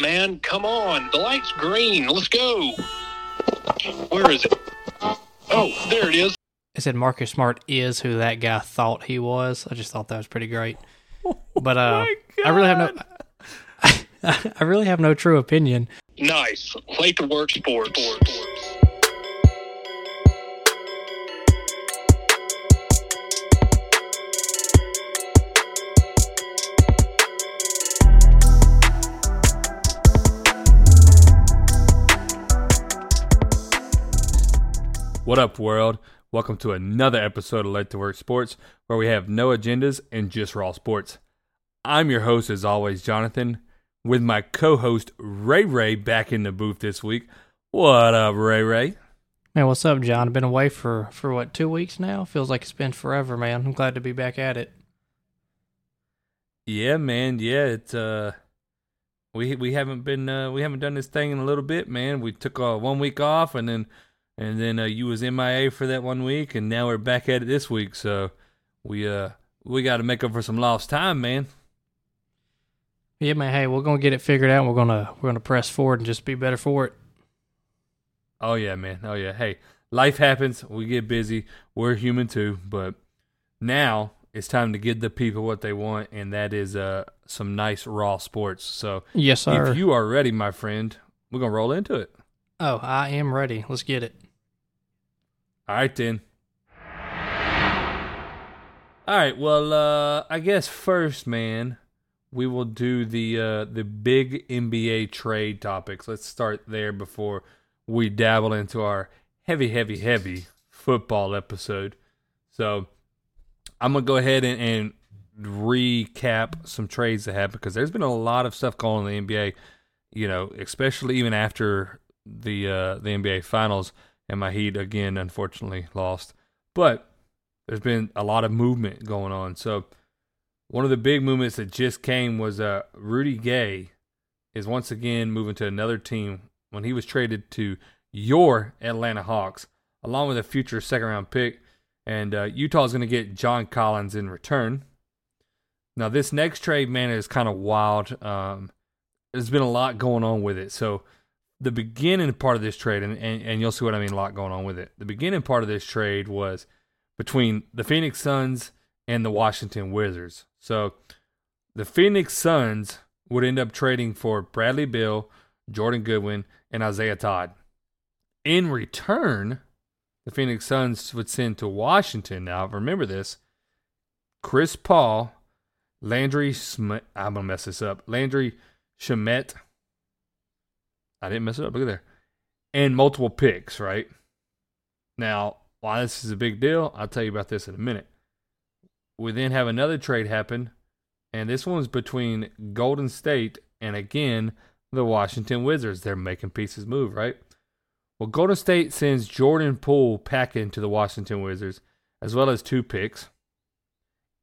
man. Come on. The light's green. Let's go. Where is it? Oh, there it is. It said Marcus Smart is who that guy thought he was. I just thought that was pretty great. But uh, I really have no. I really have no true opinion. Nice. Late to work sports. What up, world? Welcome to another episode of Late to Work Sports, where we have no agendas and just raw sports. I'm your host, as always, Jonathan, with my co-host Ray Ray back in the booth this week. What up, Ray Ray? Man, what's up, John? I've been away for for what two weeks now. Feels like it's been forever, man. I'm glad to be back at it. Yeah, man. Yeah, it's uh, we we haven't been uh, we haven't done this thing in a little bit, man. We took uh, one week off, and then and then uh, you was MIA for that one week, and now we're back at it this week. So we uh we got to make up for some lost time, man. Yeah, man. Hey, we're gonna get it figured out. We're gonna we're gonna press forward and just be better for it. Oh yeah, man. Oh yeah. Hey, life happens. We get busy. We're human too. But now it's time to give the people what they want, and that is uh some nice raw sports. So Yes, sir. if you are ready, my friend, we're gonna roll into it. oh, I am ready. Let's get it. All right then. All right. Well, uh, I guess first, man, we will do the uh, the big NBA trade topics. Let's start there before we dabble into our heavy, heavy, heavy football episode. So I'm gonna go ahead and, and recap some trades that happened because there's been a lot of stuff going on in the NBA. You know, especially even after the uh, the NBA Finals and my Heat again, unfortunately, lost. But there's been a lot of movement going on. So one of the big movements that just came was uh, Rudy Gay is once again moving to another team when he was traded to your Atlanta Hawks, along with a future second round pick. And uh, Utah is going to get John Collins in return. Now, this next trade, man, is kind of wild. Um, there's been a lot going on with it. So, the beginning part of this trade, and, and, and you'll see what I mean, a lot going on with it. The beginning part of this trade was between the Phoenix Suns and the Washington Wizards. So the Phoenix Suns would end up trading for Bradley Beal, Jordan Goodwin, and Isaiah Todd. In return, the Phoenix Suns would send to Washington now, remember this, Chris Paul, Landry Sm- I'm to mess this up. Landry Shamet. I didn't mess it up. Look at there. And multiple picks, right? Now, why this is a big deal, I'll tell you about this in a minute. We then have another trade happen, and this one's between Golden State and again the Washington Wizards. They're making pieces move, right? Well, Golden State sends Jordan Poole packing to the Washington Wizards, as well as two picks.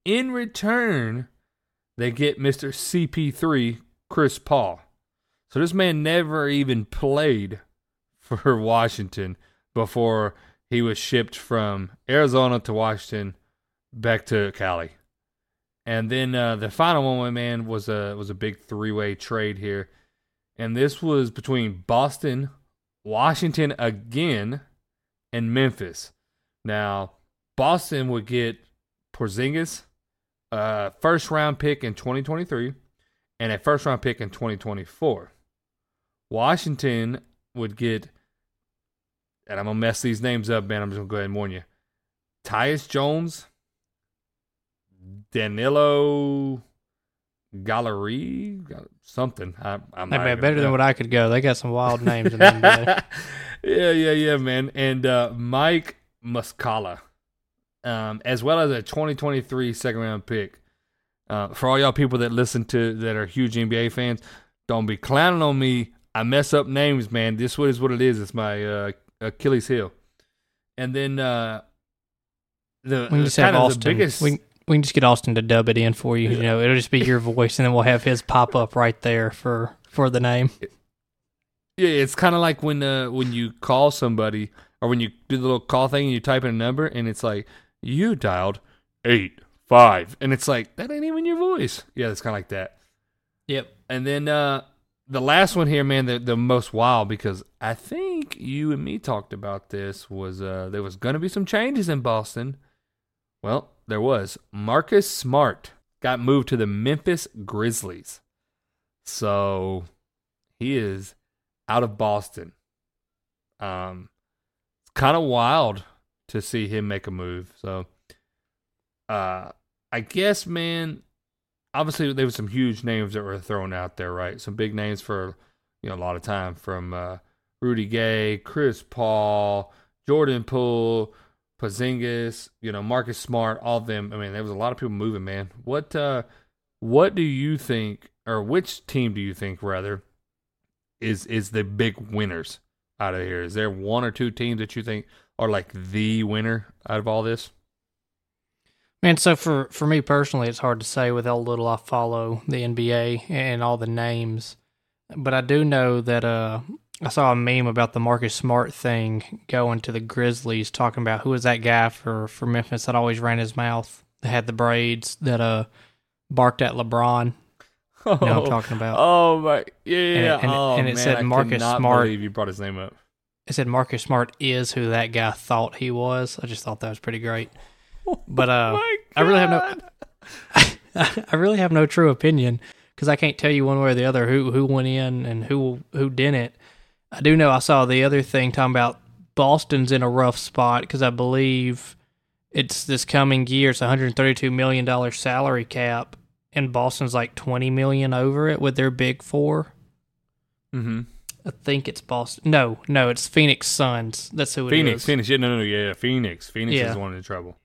In return, they get Mr. CP3, Chris Paul. So this man never even played for Washington before he was shipped from Arizona to Washington back to Cali. And then uh, the final one, man, was a was a big three way trade here, and this was between Boston, Washington again, and Memphis. Now, Boston would get Porzingis, a first round pick in 2023, and a first round pick in 2024. Washington would get and I'm gonna mess these names up, man. I'm just gonna go ahead and warn you. Tyus Jones, Danilo Gallery, something. I, I'm Hey, man, better than what I could go. They got some wild names in the NBA. yeah, yeah, yeah, man. And uh, Mike Muscala, um, as well as a 2023 second round pick. Uh, for all y'all people that listen to that are huge NBA fans, don't be clowning on me. I mess up names, man. This what is what it is. It's my uh, Achilles heel. And then uh, the, We can just have kind of the Austin. biggest. We, can- we can just get Austin to dub it in for you. You know, it'll just be your voice, and then we'll have his pop up right there for for the name. Yeah, it's kind of like when uh, when you call somebody or when you do the little call thing and you type in a number and it's like you dialed eight five and it's like that ain't even your voice. Yeah, it's kind of like that. Yep. And then uh, the last one here, man, the the most wild because I think you and me talked about this was uh there was gonna be some changes in Boston. Well, there was. Marcus Smart got moved to the Memphis Grizzlies. So he is out of Boston. Um it's kind of wild to see him make a move. So uh I guess man obviously there was some huge names that were thrown out there, right? Some big names for you know a lot of time from uh, Rudy Gay, Chris Paul, Jordan Poole, Porzingis, you know Marcus Smart, all of them. I mean, there was a lot of people moving, man. What uh, what do you think, or which team do you think rather is is the big winners out of here? Is there one or two teams that you think are like the winner out of all this? Man, so for, for me personally, it's hard to say with how little I follow the NBA and all the names. But I do know that uh, I saw a meme about the Marcus Smart thing going to the Grizzlies, talking about who was that guy for, for Memphis that always ran his mouth, that had the braids, that uh barked at LeBron. Oh, You know what I'm talking about. Oh my, yeah, And it- and it- oh, and it man, said I Marcus Smart. Believe you brought his name up. It said Marcus Smart is who that guy thought he was. I just thought that was pretty great. But uh, My I really have no. I really have no true opinion because I can't tell you one way or the other who who went in and who who didn't. I do know I saw the other thing talking about Boston's in a rough spot because I believe it's this coming year. It's a 132 million dollar salary cap, and Boston's like 20 million over it with their big four. Mm-hmm. I think it's Boston. No, no, it's Phoenix Suns. That's who it is. Phoenix, Phoenix, yeah, no, no, no, yeah, Phoenix, Phoenix Yeah. is the one in trouble.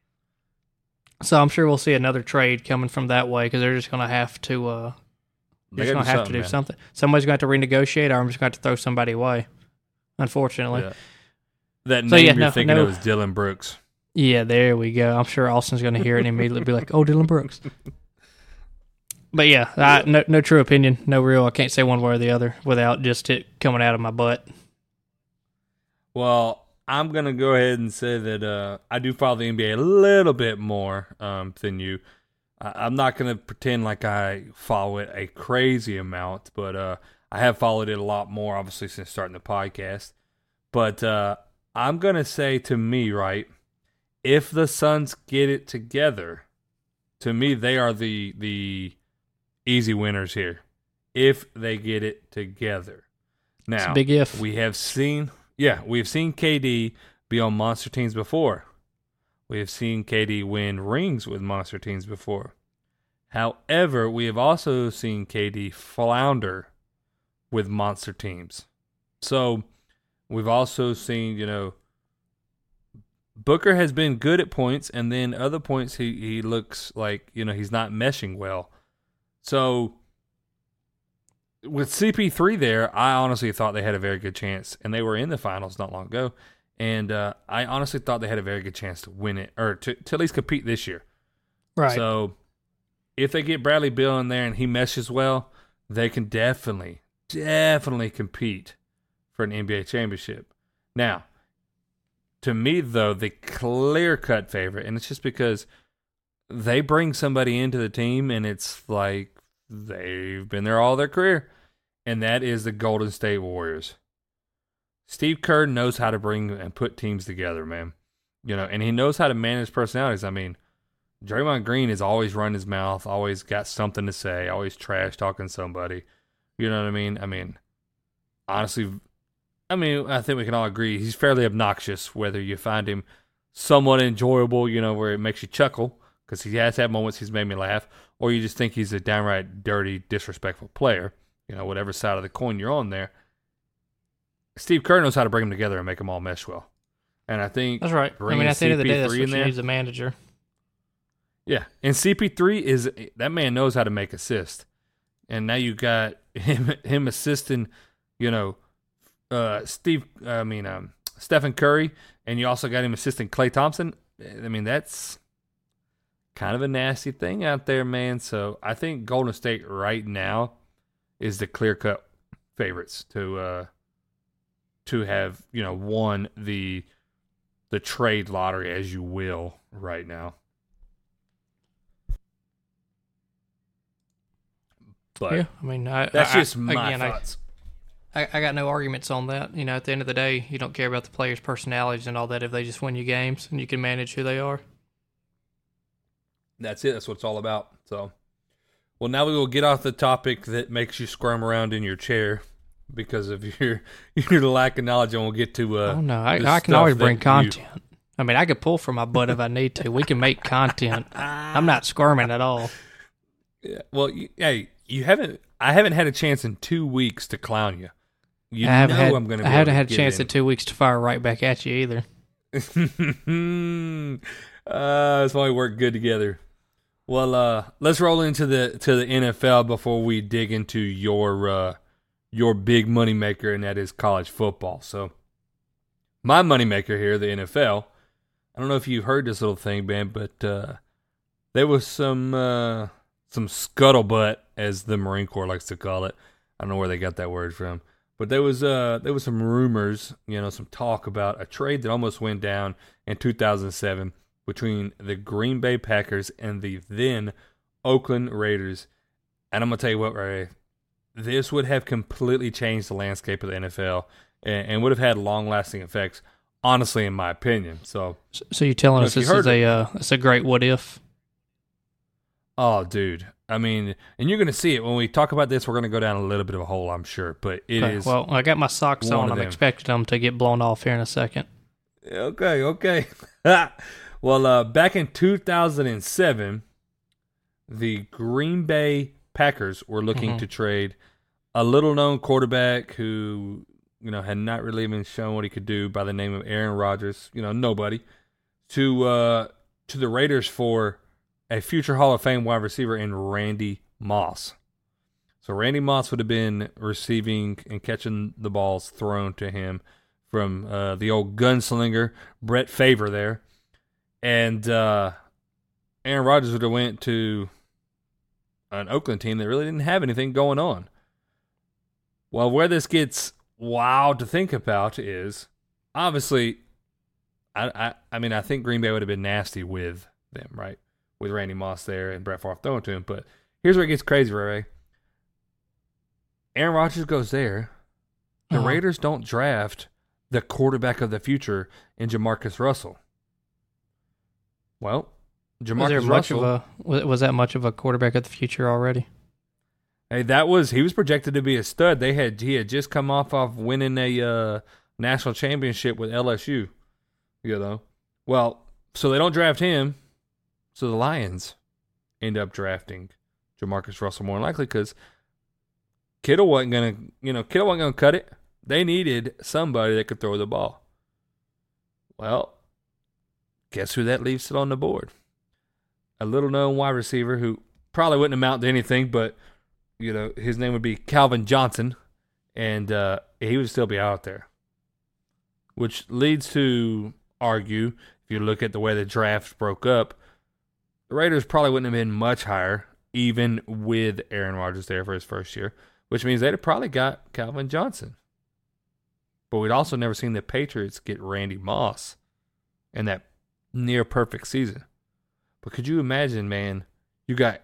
So I'm sure we'll see another trade coming from that way because they're just going to have to. Uh, They they're just going to have to do man. something. Somebody's going to have to renegotiate, or I'm just going to have to throw somebody away. Unfortunately, Yeah. That So, name yeah, you're no- thinking no- of is Dillon Brooks. yeah. There we go. I'm sure Austin's going to hear it and immediately be like, "Oh, Dillon Brooks." But yeah, I, no, no true opinion, no real. I can't say one way or the other without just it coming out of my butt. Well, I'm gonna go ahead and say that uh, I do follow the NBA a little bit more um, than you. I- I'm not gonna pretend like I follow it a crazy amount, but uh, I have followed it a lot more, obviously, since starting the podcast. But uh, I'm gonna say to me, right, if the Suns get it together, to me they are the the easy winners here. If they get it together, now It's a big if. we have seen, yeah, we have seen KD be on monster teams before. We have seen KD win rings with monster teams before. However, we have also seen KD flounder with monster teams. So we've also seen, you know, Booker has been good at points, and then other points he, he looks like, you know, he's not meshing well. So with CP3 there, I honestly thought they had a very good chance, and they were in the finals not long ago. And uh, I honestly thought they had a very good chance to win it, or to, to at least compete this year. Right. So if they get Bradley Beal in there and he meshes well, they can definitely, definitely compete for an NBA championship. Now, to me though, the clear cut favorite, and it's just because they bring somebody into the team and it's like they've been there all their career, and that is the Golden State Warriors. Steve Kerr knows how to bring and put teams together, man. You know, and he knows how to manage personalities. I mean, Draymond Green has always run his mouth, always got something to say, always trash talking somebody. You know what I mean? I mean, honestly, I mean, I think we can all agree he's fairly obnoxious. Whether you find him somewhat enjoyable, you know, where it makes you chuckle because he has had moments he's made me laugh, or you just think he's a downright dirty, disrespectful player. You know, whatever side of the coin you're on there. Steve Kerr knows how to bring them together and make them all mesh well. And I think that's right. I mean, at the end of the day, that's CP3 what you need a manager. Yeah, and CP3 is that man knows how to make assists, and now you got him him assisting, you know, uh, Steve. I mean, um, Stephen Curry, and you also got him assisting Klay Thompson. I mean, that's kind of a nasty thing out there, man. So I think Golden State right now is the clear cut favorites to uh to have you know won the the trade lottery as you will right now. But yeah, I mean, I, that's I- just my again, thoughts. I, I got no arguments on that. You know, at the end of the day, you don't care about the players' personalities and all that if they just win you games and you can manage who they are. That's it. That's what it's all about. So, well, now we will get off the topic that makes you squirm around in your chair because of your your lack of knowledge, and we'll get to. Uh, oh no, I, I can always bring you- content. I mean, I could pull from my butt if I need to. We can make content. I'm not squirming at all. Yeah, well, you, hey, you haven't. I haven't had a chance in two weeks to clown you. You I haven't know had, I'm going to. I haven't had a chance in two weeks to fire right back at you either. uh, that's why we work good together. Well, uh, let's roll into the to the NFL before we dig into your uh, your big money maker, and that is college football. So, my money maker here, the NFL. I don't know if you heard this little thing, Ben, but uh, there was some uh, some scuttlebutt, as the Marine Corps likes to call it. I don't know where they got that word from, but there was uh there was some rumors, you know, some talk about a trade that almost went down in 2007 between the Green Bay Packers and the then Oakland Raiders. And I'm gonna tell you what, Ray, this would have completely changed the landscape of the NFL and, and would have had long-lasting effects. Honestly, in my opinion. So, So, you're telling us this is a uh, it's a great what if? oh, dude, I mean, and you're gonna see it when we talk about this. We're gonna go down a little bit of a hole, I'm sure, but it is. Okay, well, I got my socks on. I'm them. expecting them to get blown off here in a second. Okay, okay. well, uh, back in 2007, the Green Bay Packers were looking Mhm. to trade a little known quarterback who, you know, had not really even shown what he could do by the name of Aaron Rodgers, you know, nobody, to uh, to the Raiders for a future Hall of Fame wide receiver in Randy Moss. So Randy Moss would have been receiving and catching the balls thrown to him from uh, the old gunslinger Brett Favre there, and uh, Aaron Rodgers would have went to an Oakland team that really didn't have anything going on. Well, where this gets wild to think about is obviously, I I, I mean I think Green Bay would have been nasty with them, right? With Randy Moss there and Brett Favre throwing to him, but here's where it gets crazy, Ray. Aaron Rodgers goes there. The Uh-huh. Raiders don't draft the quarterback of the future in Jamarcus Russell. Well, Was Jamarcus much Russell, a was, was that much of a quarterback of the future already? hey, that was he was projected to be a stud. They had he had just come off of winning a uh, national championship with LSU. You know, well, so they don't draft him. So the Lions end up drafting Jamarcus Russell more than likely because Kitna wasn't gonna, you know, Kitna wasn't gonna cut it. They needed somebody that could throw the ball. Well, guess who that leaves it on the board? A little known wide receiver who probably wouldn't amount to anything, but you know, his name would be Calvin Johnson, and uh, he would still be out there. Which leads to argue, if you look at the way the draft broke up, the Raiders probably wouldn't have been much higher, even with Aaron Rodgers there for his first year, which means they'd have probably got Calvin Johnson. But we'd also never seen the Patriots get Randy Moss in that near perfect season. But could you imagine, man? You got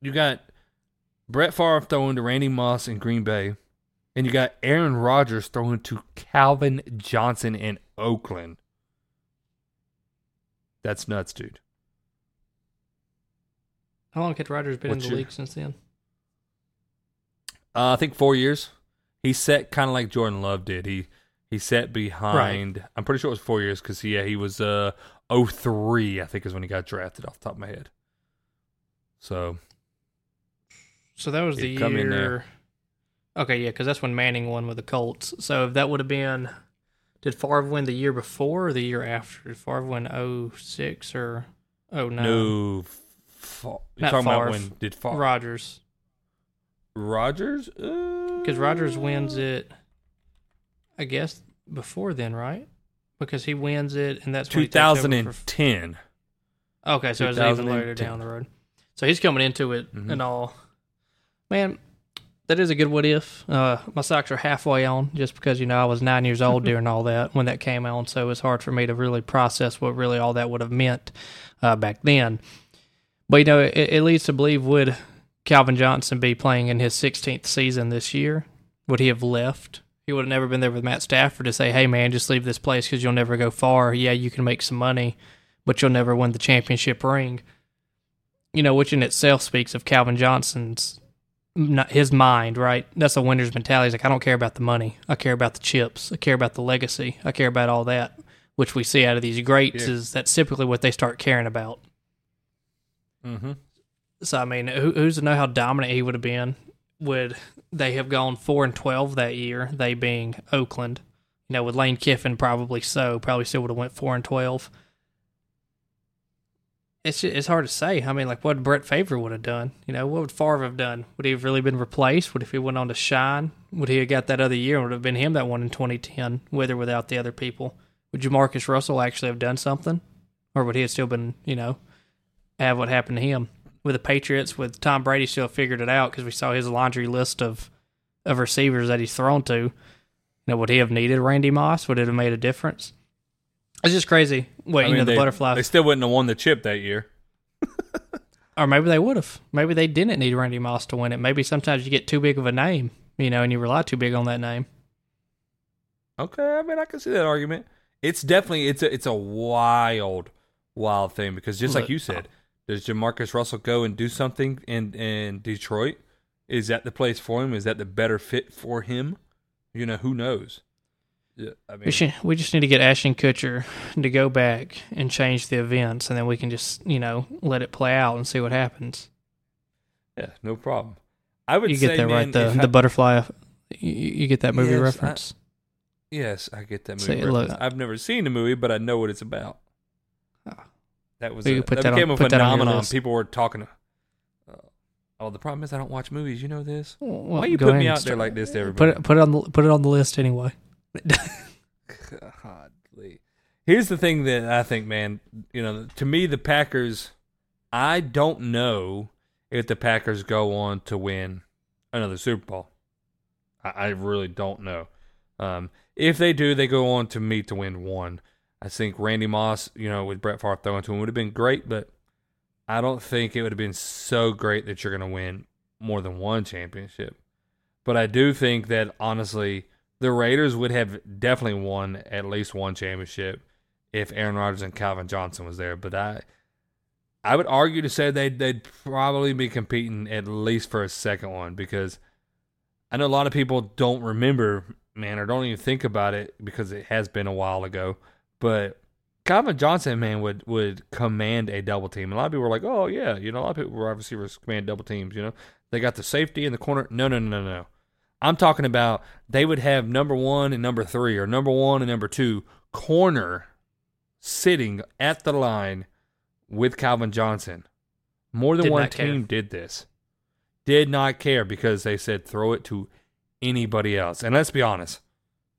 you got Brett Favre throwing to Randy Moss in Green Bay, and you got Aaron Rodgers throwing to Calvin Johnson in Oakland. That's nuts, dude. How long had Rodgers been What's in the your- league since then? Uh, I think four years. He set kind of like Jordan Love did. He he set behind. I'm pretty sure it was four years because yeah, he was uh 03, I think is when he got drafted off the top of my head. So So that was the He'd in there. year. Okay, yeah, because that's when Manning won with the Colts. So if that would have been. Did Favre win the year before or the year after? Did Favre win 06 or 09? no, f- you're talking about Favre. when did Favre Rodgers. Rodgers? Because Rodgers wins it, I guess, before then, right? Because he wins it, and that's when he takes over for- 2010. Okay, so it's even later down the road. So he's coming into it Mhm. and all. Man, that is a good what if. Uh, my socks are halfway on just because, you know, I was nine years old during all that when that came on. So it's hard for me to really process what really all that would have meant uh, back then. But, you know, it, it leads to believe would Calvin Johnson be playing in his 16th season this year? Would he have left? He would have never been there with Matt Stafford to say, "Hey, man, just leave this place because you'll never go far. Yeah, you can make some money, but you'll never win the championship ring." You know, which in itself speaks of Calvin Johnson's his mind, right? That's a winner's mentality. He's like, I don't care about the money. I care about the chips. I care about the legacy. I care about all that, which we see out of these greats. Yeah. Is that's typically what they start caring about. Mm-hmm. So I mean, who, who's to know how dominant he would have been? Would they have gone four and twelve that year? They being Oakland, you know, with Lane Kiffin probably so, probably still would have went four and twelve. It's ju- it's hard to say. I mean, like what Brett Favre would have done. You know, what would Favre have done? Would he have really been replaced? Would if he went on to shine? Would he have got that other year? Would it have been him that won in 2010, with or without the other people? Would Jamarcus Russell actually have done something, or would he have still been, you know, have what happened to him? With the Patriots, with Tom Brady still figured it out because we saw his laundry list of of receivers that he's thrown to. You know, would he have needed Randy Moss? Would it have made a difference? It's just crazy. Wait, I you mean, know, the they, butterfly, They still wouldn't have won the chip that year. or maybe they would have. Maybe they didn't need Randy Moss to win it. Maybe sometimes you get too big of a name, you know, and you rely too big on that name. Okay, I mean, I can see that argument. It's definitely it's a it's a wild, wild thing because just like you said, does Jamarcus Russell go and do something in in Detroit? Is that the place for him? Is that the better fit for him? You know, who knows? Yeah, I mean, We should, we just need to get Ashton Kutcher to go back and change the events, and then we can just you know let it play out and see what happens. yeah, no problem. I would You say, get that man, right? The I- the butterfly. You, you get that movie Yes, I- reference? yes, I get that movie. look- reference. I've never seen the movie, but I know what it's about. That was a, put that that on- became a on your phenomenon. People were talking. Uh, oh, the problem is I don't watch movies. You know this. Well, Why you go put me out there like this to Put it put it on the put it on the list anyway. Godly. Here's the thing that I think, man. You know, to me, the Packers. I don't know if the Packers go on to win another Super Bowl. I, I really don't know. Um, if they do, they go on to meet to win one. I think Randy Moss, you know, with Brett Favre throwing to him would have been great, but I don't think it would have been so great that you're going to win more than one championship. But I do think that honestly, the Raiders would have definitely won at least one championship if Aaron Rodgers and Calvin Johnson was there. But I, I would argue to say they'd they'd probably be competing at least for a second one because I know a lot of people don't remember, man, or don't even think about it because it has been a while ago. But Calvin Johnson, man, would would command a double team. A lot of people were like, "Oh yeah," you know, a lot of people were receivers command double teams. You know, they got the safety in the corner. No, no, no, no, no. I'm talking about they would have number one and number three, or number one and number two corner sitting at the line with Calvin Johnson. More than Did one not care. team did this. Did not care because they said throw it to anybody else. And let's be honest,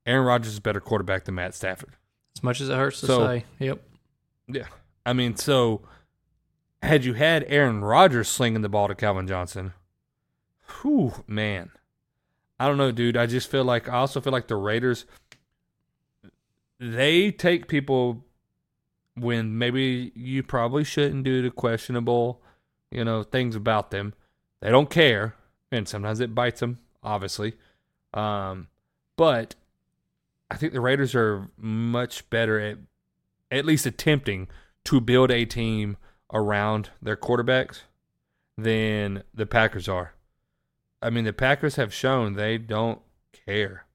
Aaron Rodgers is a better quarterback than Matt Stafford. As much as it hurts to So- say, yep. Yeah. I mean, so had you had Aaron Rodgers slinging the ball to Calvin Johnson, whew, man. I don't know, dude. I just feel like, I also feel like the Raiders, they take people when maybe you probably shouldn't do the questionable, you know, things about them. They don't care. And sometimes it bites them, obviously. Um, but I think the Raiders are much better at at least attempting to build a team around their quarterbacks than the Packers are. I mean, the Packers have shown they don't care.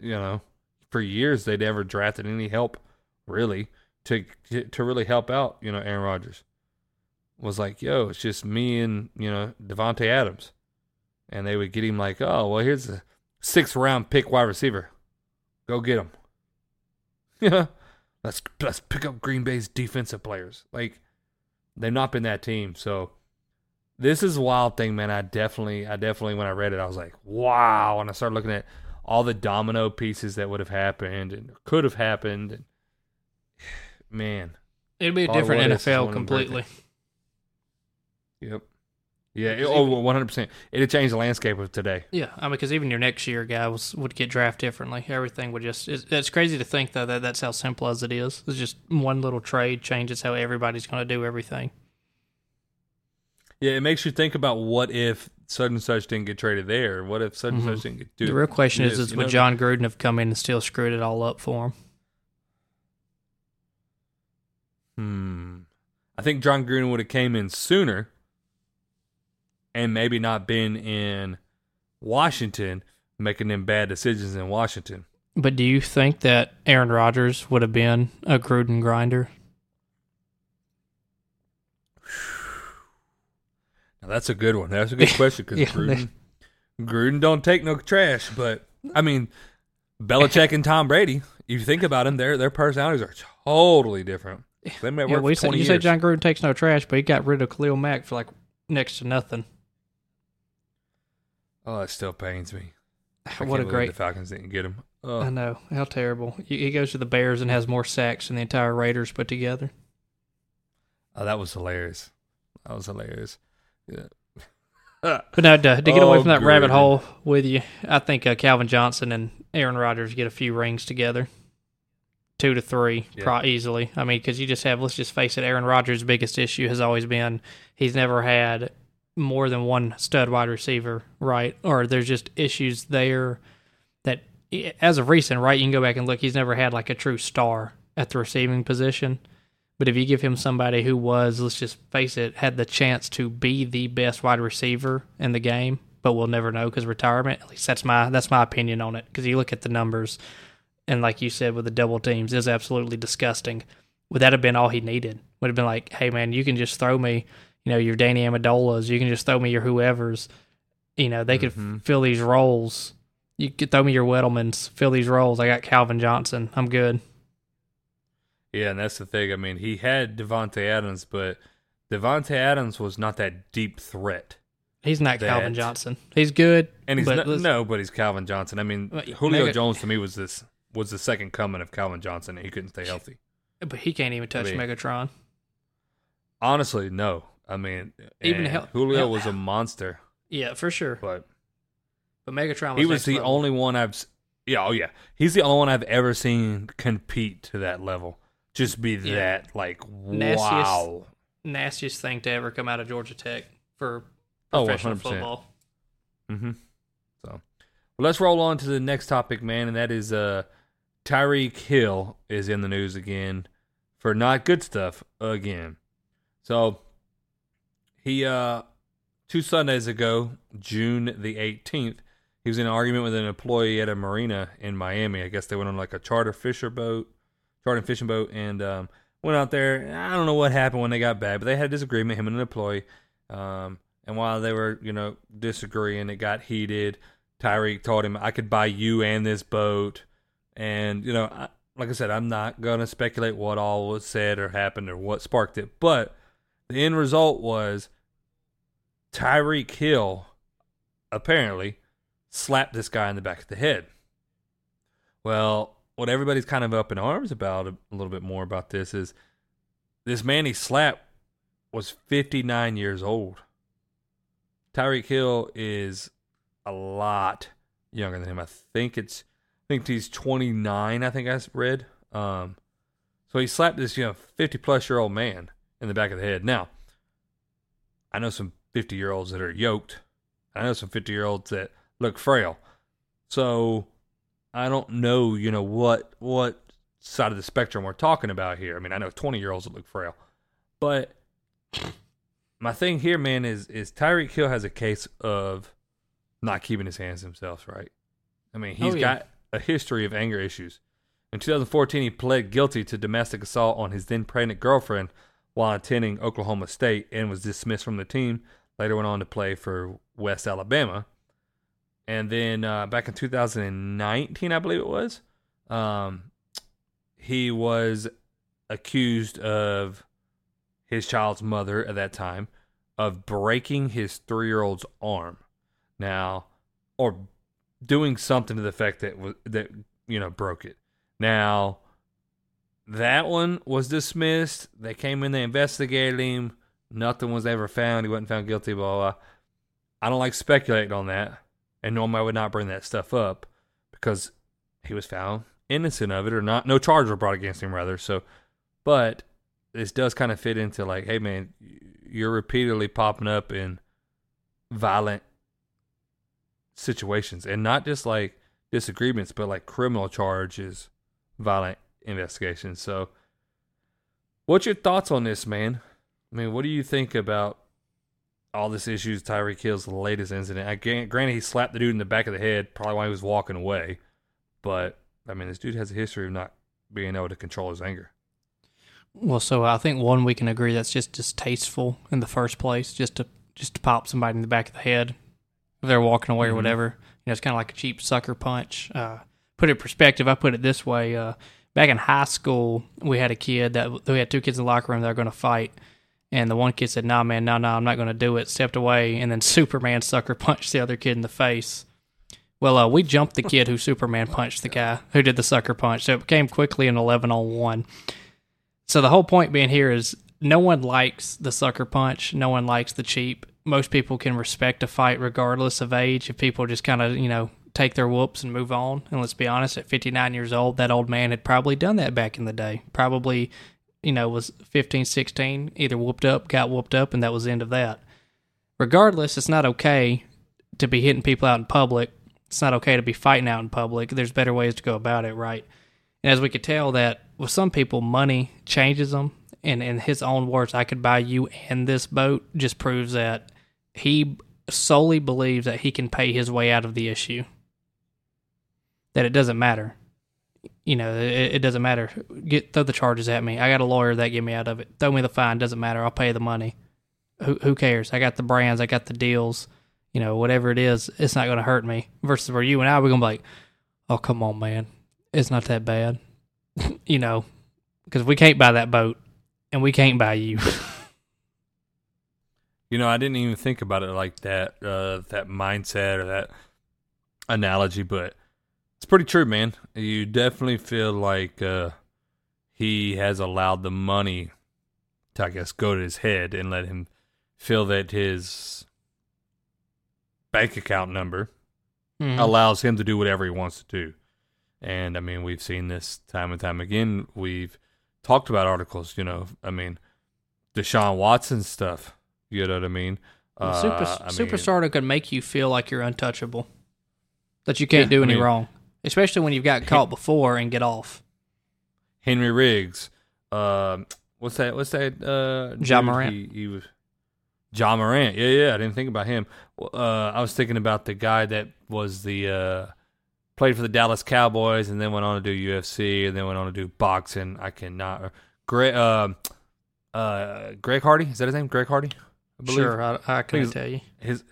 You know, for years they'd never drafted any help really to to really help out. You know, Aaron Rodgers was like, "Yo, it's just me and you know Davante Adams," and they would get him like, "Oh, well, here's a sixth round pick wide receiver, go get them. Yeah, let's let's pick up Green Bay's defensive players. Like they've not been that team. So this is a wild thing, man. I definitely, I definitely, when I read it, I was like, wow. And I started looking at all the domino pieces that would have happened and could have happened. And man, It'd be a different what ifs is NFL one of them great completely. yep, yeah. It, oh, one hundred percent. It'd change the landscape of today. Yeah, I mean, because even your next year guy was, would get drafted differently. Everything would just. It's, it's crazy to think though that that's how simple as it is. It's just one little trade changes how everybody's going to do everything. Yeah, it makes you think about what if such and such didn't get traded there. What if such and such didn't get do the real question is, this, is you would know? Jon Gruden have come in and still screwed it all up for him? Hmm. I think Jon Gruden would have came in sooner, and maybe not been in Washington making them bad decisions in Washington. But do you think that Aaron Rodgers would have been a Gruden grinder? Now that's a good one. That's a good question because Yeah, Gruden, Gruden don't take no trash. But I mean, Belichick and Tom Brady. If You think about them, their their personalities are totally different. They may Yeah, work we for said, you years. said Jon Gruden takes no trash, but he got rid of Khalil Mack for like next to nothing. Oh, it still pains me. I what a great! the Falcons didn't get him. I Oh, know how terrible. He goes to the Bears and has more sacks than the entire Raiders put together. oh, that was hilarious. That was hilarious. Yeah. But no, to, to get away Oh, from that rabbit hole with you, I think uh, Calvin Johnson and Aaron Rodgers get a few rings together, two to three, Yeah. pro- easily. I mean, because you just have, let's just face it, Aaron Rodgers' biggest issue has always been he's never had more than one stud wide receiver, right? Or there's just issues there that, as of recent, right? You can go back and look. He's never had like a true star at the receiving position. But if you give him somebody who was, let's just face it, had the chance to be the best wide receiver in the game, but we'll never know because retirement. At least that's my that's my opinion on it. Because you look at the numbers, and like you said with the double teams, is absolutely disgusting. Would that have been all he needed? Would have been like, hey man, you can just throw me, you know, your Danny Amendolas, you can just throw me your whoever's, you know, they could Mhm. f- fill these roles. You could throw me your Edelmans, fill these roles. I got Calvin Johnson. I'm good. Yeah, and that's the thing. I mean, he had Davante Adams, but Davante Adams was not that deep threat. He's not Calvin Johnson. He's good, And he's but not, no, but he's Calvin Johnson. I mean, Julio Jones to me was this was the second coming of Calvin Johnson, and he couldn't stay healthy. but he can't even touch I mean, Megatron. Honestly, no. I mean, Even hell- Julio hell- was a monster, Yeah, for sure. but But Megatron was he was the level. only one I've. Yeah, oh yeah, he's the only one I've ever seen compete to that level. Just be Yeah. that like Nastiest- wow. nastiest thing to ever come out of Georgia Tech for Oh, professional 100%. football. Mm-hmm. So, well, let's roll on to the next topic, man, and that is uh, Tyreek Hill is in the news again for not good stuff again. So, he uh, two Sundays ago, June the eighteenth, he was in an argument with an employee at a marina in Miami. I guess they went on like a charter fisher boat, charter fishing boat, and um, went out there. I don't know what happened when they got back, but they had a disagreement, him and an employee. Um, and while they were, you know, disagreeing, it got heated. Tyreek told him, "I could buy you and this boat." And you know, I, like I said, I'm not gonna speculate what all was said or happened or what sparked it, but the end result was Tyreek Hill apparently slapped this guy in the back of the head. Well, what everybody's kind of up in arms about a, little bit more about this is this man he slapped was 59 years old. Tyreek Hill is a lot younger than him. I think it's I think he's 29, I think I read. Um so he slapped this, you know, 50 plus year old man in the back of the head. Now, I know some 50 year olds that are yoked. I know some 50 year olds that look frail. So I don't know, you know, what what side of the spectrum we're talking about here. I mean, I know 20 year olds that look frail. But my thing here, man, is is Tyreek Hill has a case of not keeping his hands himself, right? I mean, he's Oh, yeah. got a history of anger issues. In 2014, he pled guilty to domestic assault on his then pregnant girlfriend while attending Oklahoma State and was dismissed from the team. Later went on to play for West Alabama. And then uh, back in 2019, I believe it was, um, he was accused of his child's mother at that time of breaking his three year old's arm. Now, or doing something to the effect that that you know broke it. Now, that one was dismissed. They came in, they investigated him. Nothing was ever found. He wasn't found guilty. Blah blah. blah. I don't like speculating on that, and normally I would not bring that stuff up because he was found innocent of it, or not. No charge were brought against him, rather. So, but this does kind of fit into like, hey man, you're repeatedly popping up in violent situations, and not just like disagreements, but like criminal charges, violent investigations. So, what's your thoughts on this, man? I mean, what do you think about all this issues? Tyreek Hill's the latest incident. I granted he slapped the dude in the back of the head, probably while he was walking away, but I mean, this dude has a history of not being able to control his anger. Well, so I think one we can agree that's just distasteful in the first place, just to just to pop somebody in the back of the head if they're walking away Mhm. or whatever. You know, it's kind of like a cheap sucker punch. Uh, put it in perspective. I put it this way: uh, back in high school, we had a kid that we had two kids in the locker room that were going to fight, and the one kid said, "Nah, man, no, no, I'm not going to do it." Stepped away, and then Superman sucker punched the other kid in the face. Well, uh, we jumped the kid who Superman punched the guy who did the sucker punch, so it became quickly an eleven on one. So the whole point being here is no one likes the sucker punch. No one likes the cheap. Most people can respect a fight regardless of age. If people just kind of, you know, take their whoops and move on. And let's be honest, at 59 years old, that old man had probably done that back in the day. Probably, you know, was 15, 16, either whooped up, got whooped up, and that was the end of that. Regardless, it's not okay to be hitting people out in public. It's not okay to be fighting out in public. There's better ways to go about it, right? And as we could tell that with some people, money changes them. And in his own words, I could buy you and this boat just proves that he solely believes that he can pay his way out of the issue. That it doesn't matter. You know, it, it doesn't matter. Get throw the charges at me. I got a lawyer that get me out of it. Throw me the fine. Doesn't matter. I'll pay the money. Who who cares? I got the brands. I got the deals. You know, whatever it is, it's not going to hurt me. Versus where you and I, we're to be like, oh come on, man, it's not that bad. you know, because we can't buy that boat, and we can't buy you. You know, I didn't even think about it like that, uh, that mindset or that analogy, but it's pretty true, man. You definitely feel like uh, he has allowed the money to, I guess, go to his head and let him feel that his bank account number Mhm. allows him to do whatever he wants to do. And I mean, we've seen this time and time again. We've talked about articles, you know, I mean, Deshaun Watson stuff. You know what I mean? Uh, Super, I mean, superstar could make you feel like you're untouchable, that you can't Yeah, do I any mean- wrong, especially when you've got caught before and get off. Henry Ruggs. Um, what's that? What's that? Uh, dude? Morant. He, he was Ja Morant. Yeah, yeah. I didn't think about him. Uh, I was thinking about the guy that was the uh, played for the Dallas Cowboys and then went on to do UFC and then went on to do boxing. I cannot. Greg. Uh, uh, Greg Hardy. Is that his name? Greg Hardy. I believe. Sure, I, I can Please- tell you. His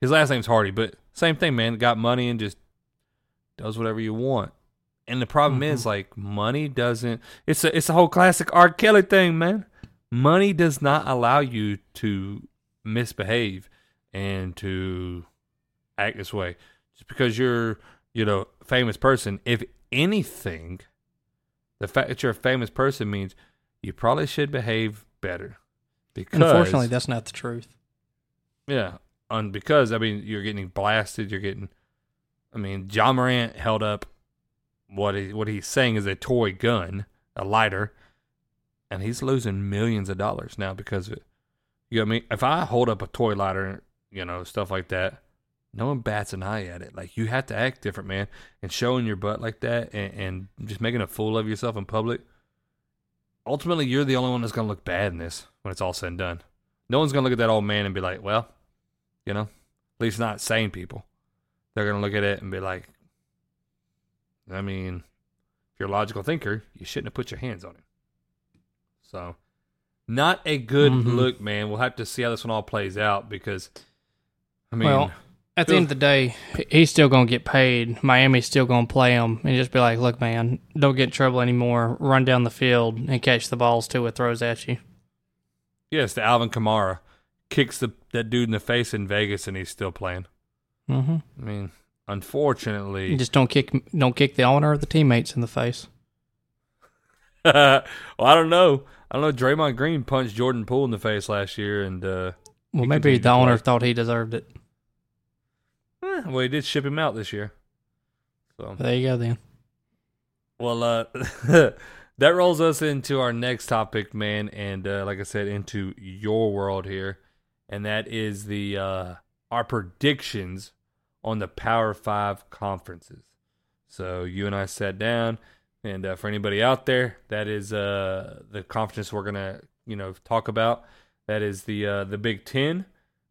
his last name's Hardy, but same thing, man. Got money and just does whatever you want. And the problem is, mm-hmm. like, money doesn't. It's a it's a whole classic R. Kelly thing, man. Money does not allow you to misbehave and to act this way. Just because you're, you know, famous person. If anything, the fact that you're a famous person means you probably should behave better. Because Unfortunately, that's not the truth. yeah, and because I mean you're getting blasted, you're getting. I mean, Ja Morant held up what he what he's saying is a toy gun, a lighter, and he's losing millions of dollars now because of it. You know what I mean? If I hold up a toy lighter, you know stuff like that, no one bats an eye at it. Like you have to act different, man, and showing your butt like that and, and just making a fool of yourself in public. Ultimately, you're the only one that's gonna look bad in this when it's all said and done. No one's gonna look at that old man and be like, well, you know, at least not sane people. They're gonna look at it and be like, I mean, if you're a logical thinker, you shouldn't have put your hands on him. So, not a good Mhm. look, man. We'll have to see how this one all plays out because, I mean, well, at the end of the day, he's still going to get paid. Miami's still going to play him and just be like, look, man, don't get in trouble anymore. Run down the field and catch the balls till it throws at you. yes, the Alvin Kamara kicks the that dude in the face in Vegas and he's still playing. Hmm I mean, unfortunately, Just don't kick, don't kick the owner or the teammates in the face. well, I don't know. I don't know. Draymond Green punched Jordan Poole in the face last year, and uh, Well, maybe the owner thought he deserved it. eh, well, he did ship him out this year. So, There you go, then. well, uh, that rolls us into our next topic, man, and uh, like I said, into your world here, and that is the uh, our predictions on the Power Five conferences. So you and I sat down, and uh, for anybody out there, that is uh, the conference we're gonna you know talk about. That is the uh, the Big Ten.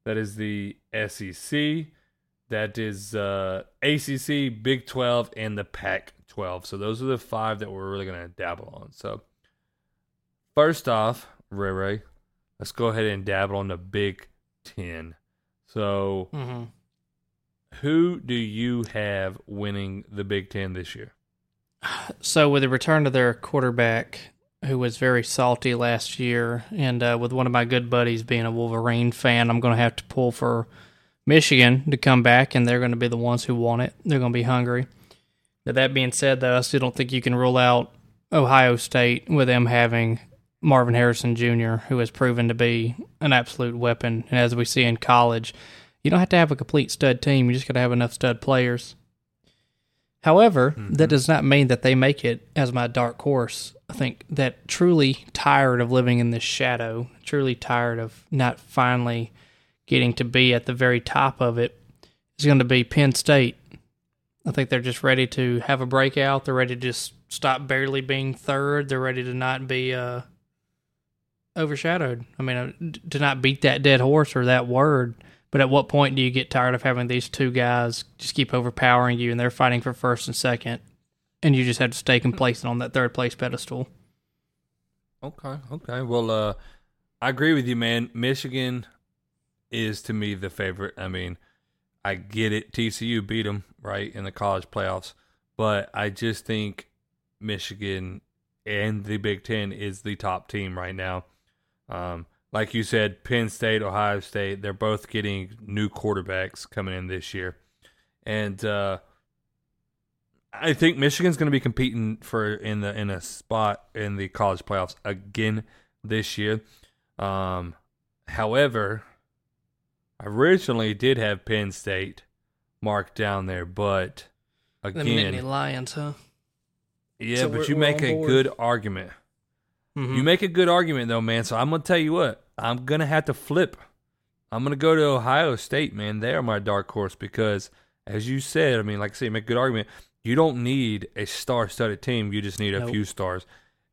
That is the SEC. That is uh, ACC, Big Twelve, and the Pac 12. So those are the five that we're really to dabble on. So first off, Ray Ray, let's go ahead and dabble on the Big 10. So Mm-hmm. Who do you have winning the Big 10 this year? So with the return of their quarterback, who was very salty last year, and uh, with one of my good buddies being a Wolverine fan, I'm going to have to pull for Michigan to come back, and they're going to be the ones who want it. They're going to be hungry. Now, that being said, though, I still don't think you can rule out Ohio State with them having Marvin Harrison Jr., who has proven to be an absolute weapon. And as we see in college, you don't have to have a complete stud team. You just got to have enough stud players. However, that does not mean that they make it as my dark horse. I think that truly tired of living in this shadow, truly tired of not finally getting to be at the very top of it, is going to be Penn State. I think they're just ready to have a breakout. They're ready to just stop barely being third. They're ready to not be uh, overshadowed. I mean, uh, to not beat that dead horse or that word. But at what point do you get tired of having these two guys just keep overpowering you and they're fighting for first and second, and you just have to stay complacent on that third place pedestal? Okay, okay. Well, uh, I agree with you, man. Michigan is to me the favorite. I mean, I get it. TCU beat them right in the college playoffs, but I just think Michigan and the Big Ten is the top team right now. Um, like you said, Penn State, Ohio State, they're both getting new quarterbacks coming in this year, and uh, I think Michigan's going to be competing for in the in a spot in the college playoffs again this year. Um, however, I originally did have Penn State marked down there, but again, The Lions, huh? yeah, So but you make a board. good argument. Mhm. You make a good argument though, man. So I'm gonna tell you what, I'm gonna have to flip. I'm gonna go to Ohio State, man. They are my dark horse because, as you said, I mean, like I say, make a good argument. You don't need a star-studded team. You just need a Nope. few stars.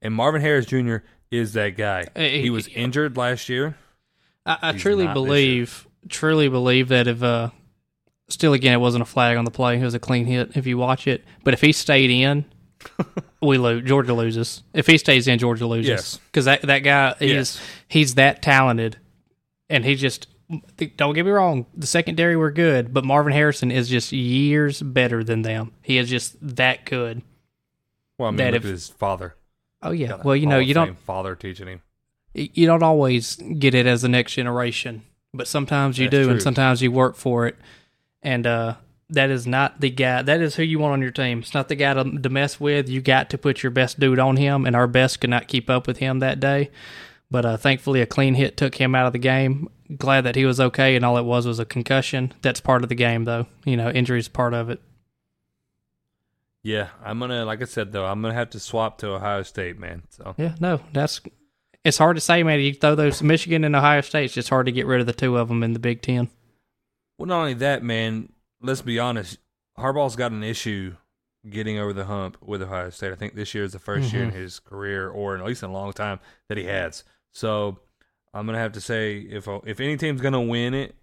And Marvin Harrison Jr. is that guy. Uh, he- he was injured last year. I, I truly believe, truly believe that if, uh, still again, it wasn't a flag on the play. It was a clean hit if you watch it. But if he stayed in, we lose. Georgia loses. If he stays in, Georgia loses. Yes. Because that, that guy is, Yes. he's that talented. And he just, don't get me wrong, the secondary were good, but Marvin Harrison is just years better than them. He is just that good. Well, I mean, That look if- at his father. Oh, yeah. Well, you know, you don't, father teaching him. you don't always get it as the next generation, but sometimes you That's do, true. and sometimes you work for it. And uh, that is not the guy. That is who you want on your team. It's not the guy to, to mess with. You got to put your best dude on him, and our best could not keep up with him that day. But uh, thankfully, a clean hit took him out of the game. Glad that he was okay, and all it was was a concussion. That's part of the game, though. You know, injuries part of it. Yeah, I'm gonna. Like I said, though, I'm gonna have to swap to Ohio State, man. So Yeah, no, that's. It's hard to say, man. You throw those Michigan and Ohio State. It's just hard to get rid of the two of them in the Big Ten. Well, not only that, man. Let's be honest. Harbaugh's got an issue getting over the hump with Ohio State. I think this year is the 1st year in Mm-hmm. his career, or at least in a long time, that he has. So I'm gonna have to say, if if any team's gonna win it,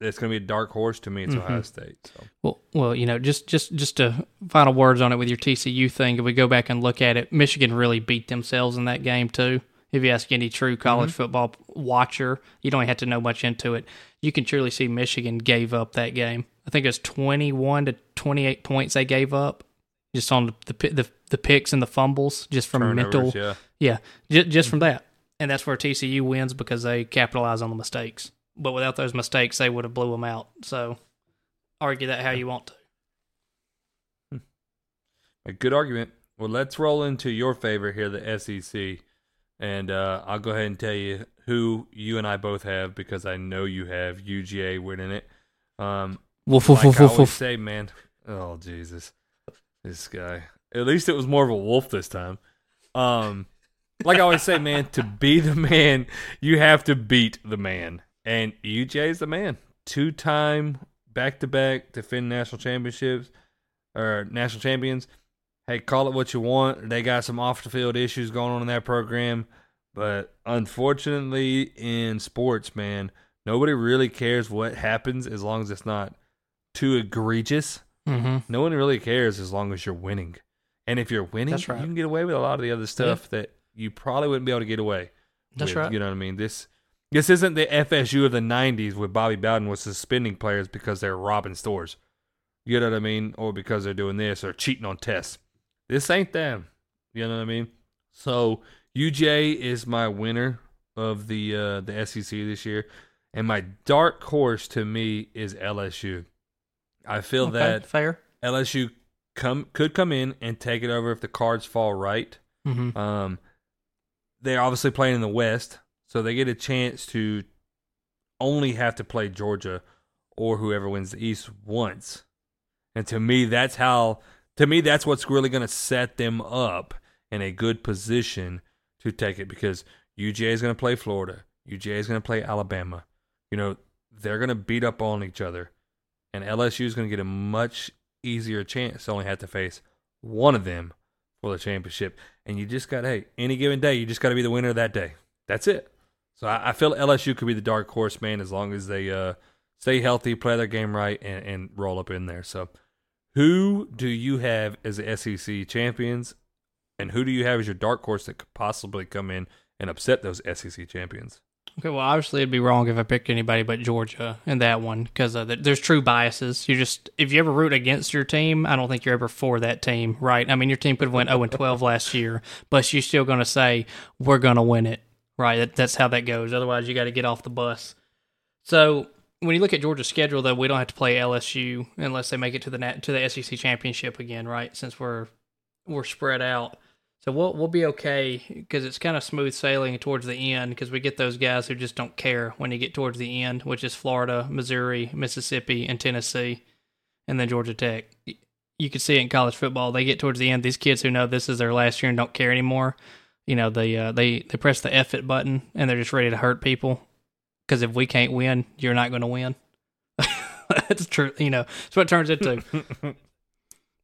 it's gonna be a dark horse to me. It's Mhm. Ohio State. So Well, well, you know, just just just to final words on it with your TCU thing. If we go back and look at it, Michigan really beat themselves in that game too. If you ask any true college football watcher, you don't have to know much into it. You can truly see Michigan gave up that game. I think it was twenty-one to twenty-eight points they gave up, just on the the, the, the picks and the fumbles, just from mental. yeah. Yeah, j- just from that, and that's where TCU wins because they capitalize on the mistakes. But without those mistakes, they would have blew them out. So argue that how you want to. A good argument. Well, let's roll into your favorite here, the SEC, and uh, I'll go ahead and tell you who you and I both have because I know you have UGA winning it. Um, Woof, like I always say, man. Oh Jesus, this guy. At least it was more of a wolf this time. Um, like I always say, man, to be the man, you have to beat the man, and UGA is the man. Two time back to back defend national championships or national champions. Hey, call it what you want. They got some off the field issues going on in that program, but unfortunately, in sports, man, nobody really cares what happens as long as it's not too egregious. Mm-hmm. No one really cares as long as you're winning. And if you're winning, right. you can get away with a lot of the other stuff that you probably wouldn't be able to get away. That's with, right. You know what I mean? This this isn't the FSU of the '90s where Bobby Bowden was suspending players because they're robbing stores. You know what I mean? Or because they're doing this or cheating on tests. This ain't them. You know what I mean? So UGA is my winner of the uh, the SEC this year, and my dark horse to me is LSU. I feel Okay, that fair. LSU come could come in and take it over if the cards fall right. Mm-hmm. Um, they're obviously playing in the West, so they get a chance to only have to play Georgia or whoever wins the East once. And to me, that's how. To me, that's what's really going to set them up in a good position to take it because UGA is going to play Florida, UGA is going to play Alabama. You know, they're going to beat up on each other, and LSU is going to get a much easier chance to only have to face one of them for the championship. And you just got, hey, any given day, you just got to be the winner that day. That's it. So I, I feel LSU could be the dark horse, man, as long as they uh, stay healthy, play their game right, and, and roll up in there. So who do you have as the SEC champions? And who do you have as your dark horse that could possibly come in and upset those SEC champions? Okay, well, obviously it'd be wrong if I picked anybody but Georgia in that one because uh, there's true biases. You just if you ever root against your team, I don't think you're ever for that team, right? I mean, your team could have went 0 and 12 last year, but you're still going to say we're going to win it, right? That, that's how that goes. Otherwise, you got to get off the bus. So when you look at Georgia's schedule, though, we don't have to play LSU unless they make it to the to the SEC championship again, right? Since we're we're spread out. So we'll we'll be okay because it's kind of smooth sailing towards the end because we get those guys who just don't care when you get towards the end, which is Florida, Missouri, Mississippi, and Tennessee, and then Georgia Tech. You can see it in college football. They get towards the end. These kids who know this is their last year and don't care anymore, you know, they uh, they they press the F it button and they're just ready to hurt people. Because if we can't win, you're not going to win. That's true. You know, that's what it turns into.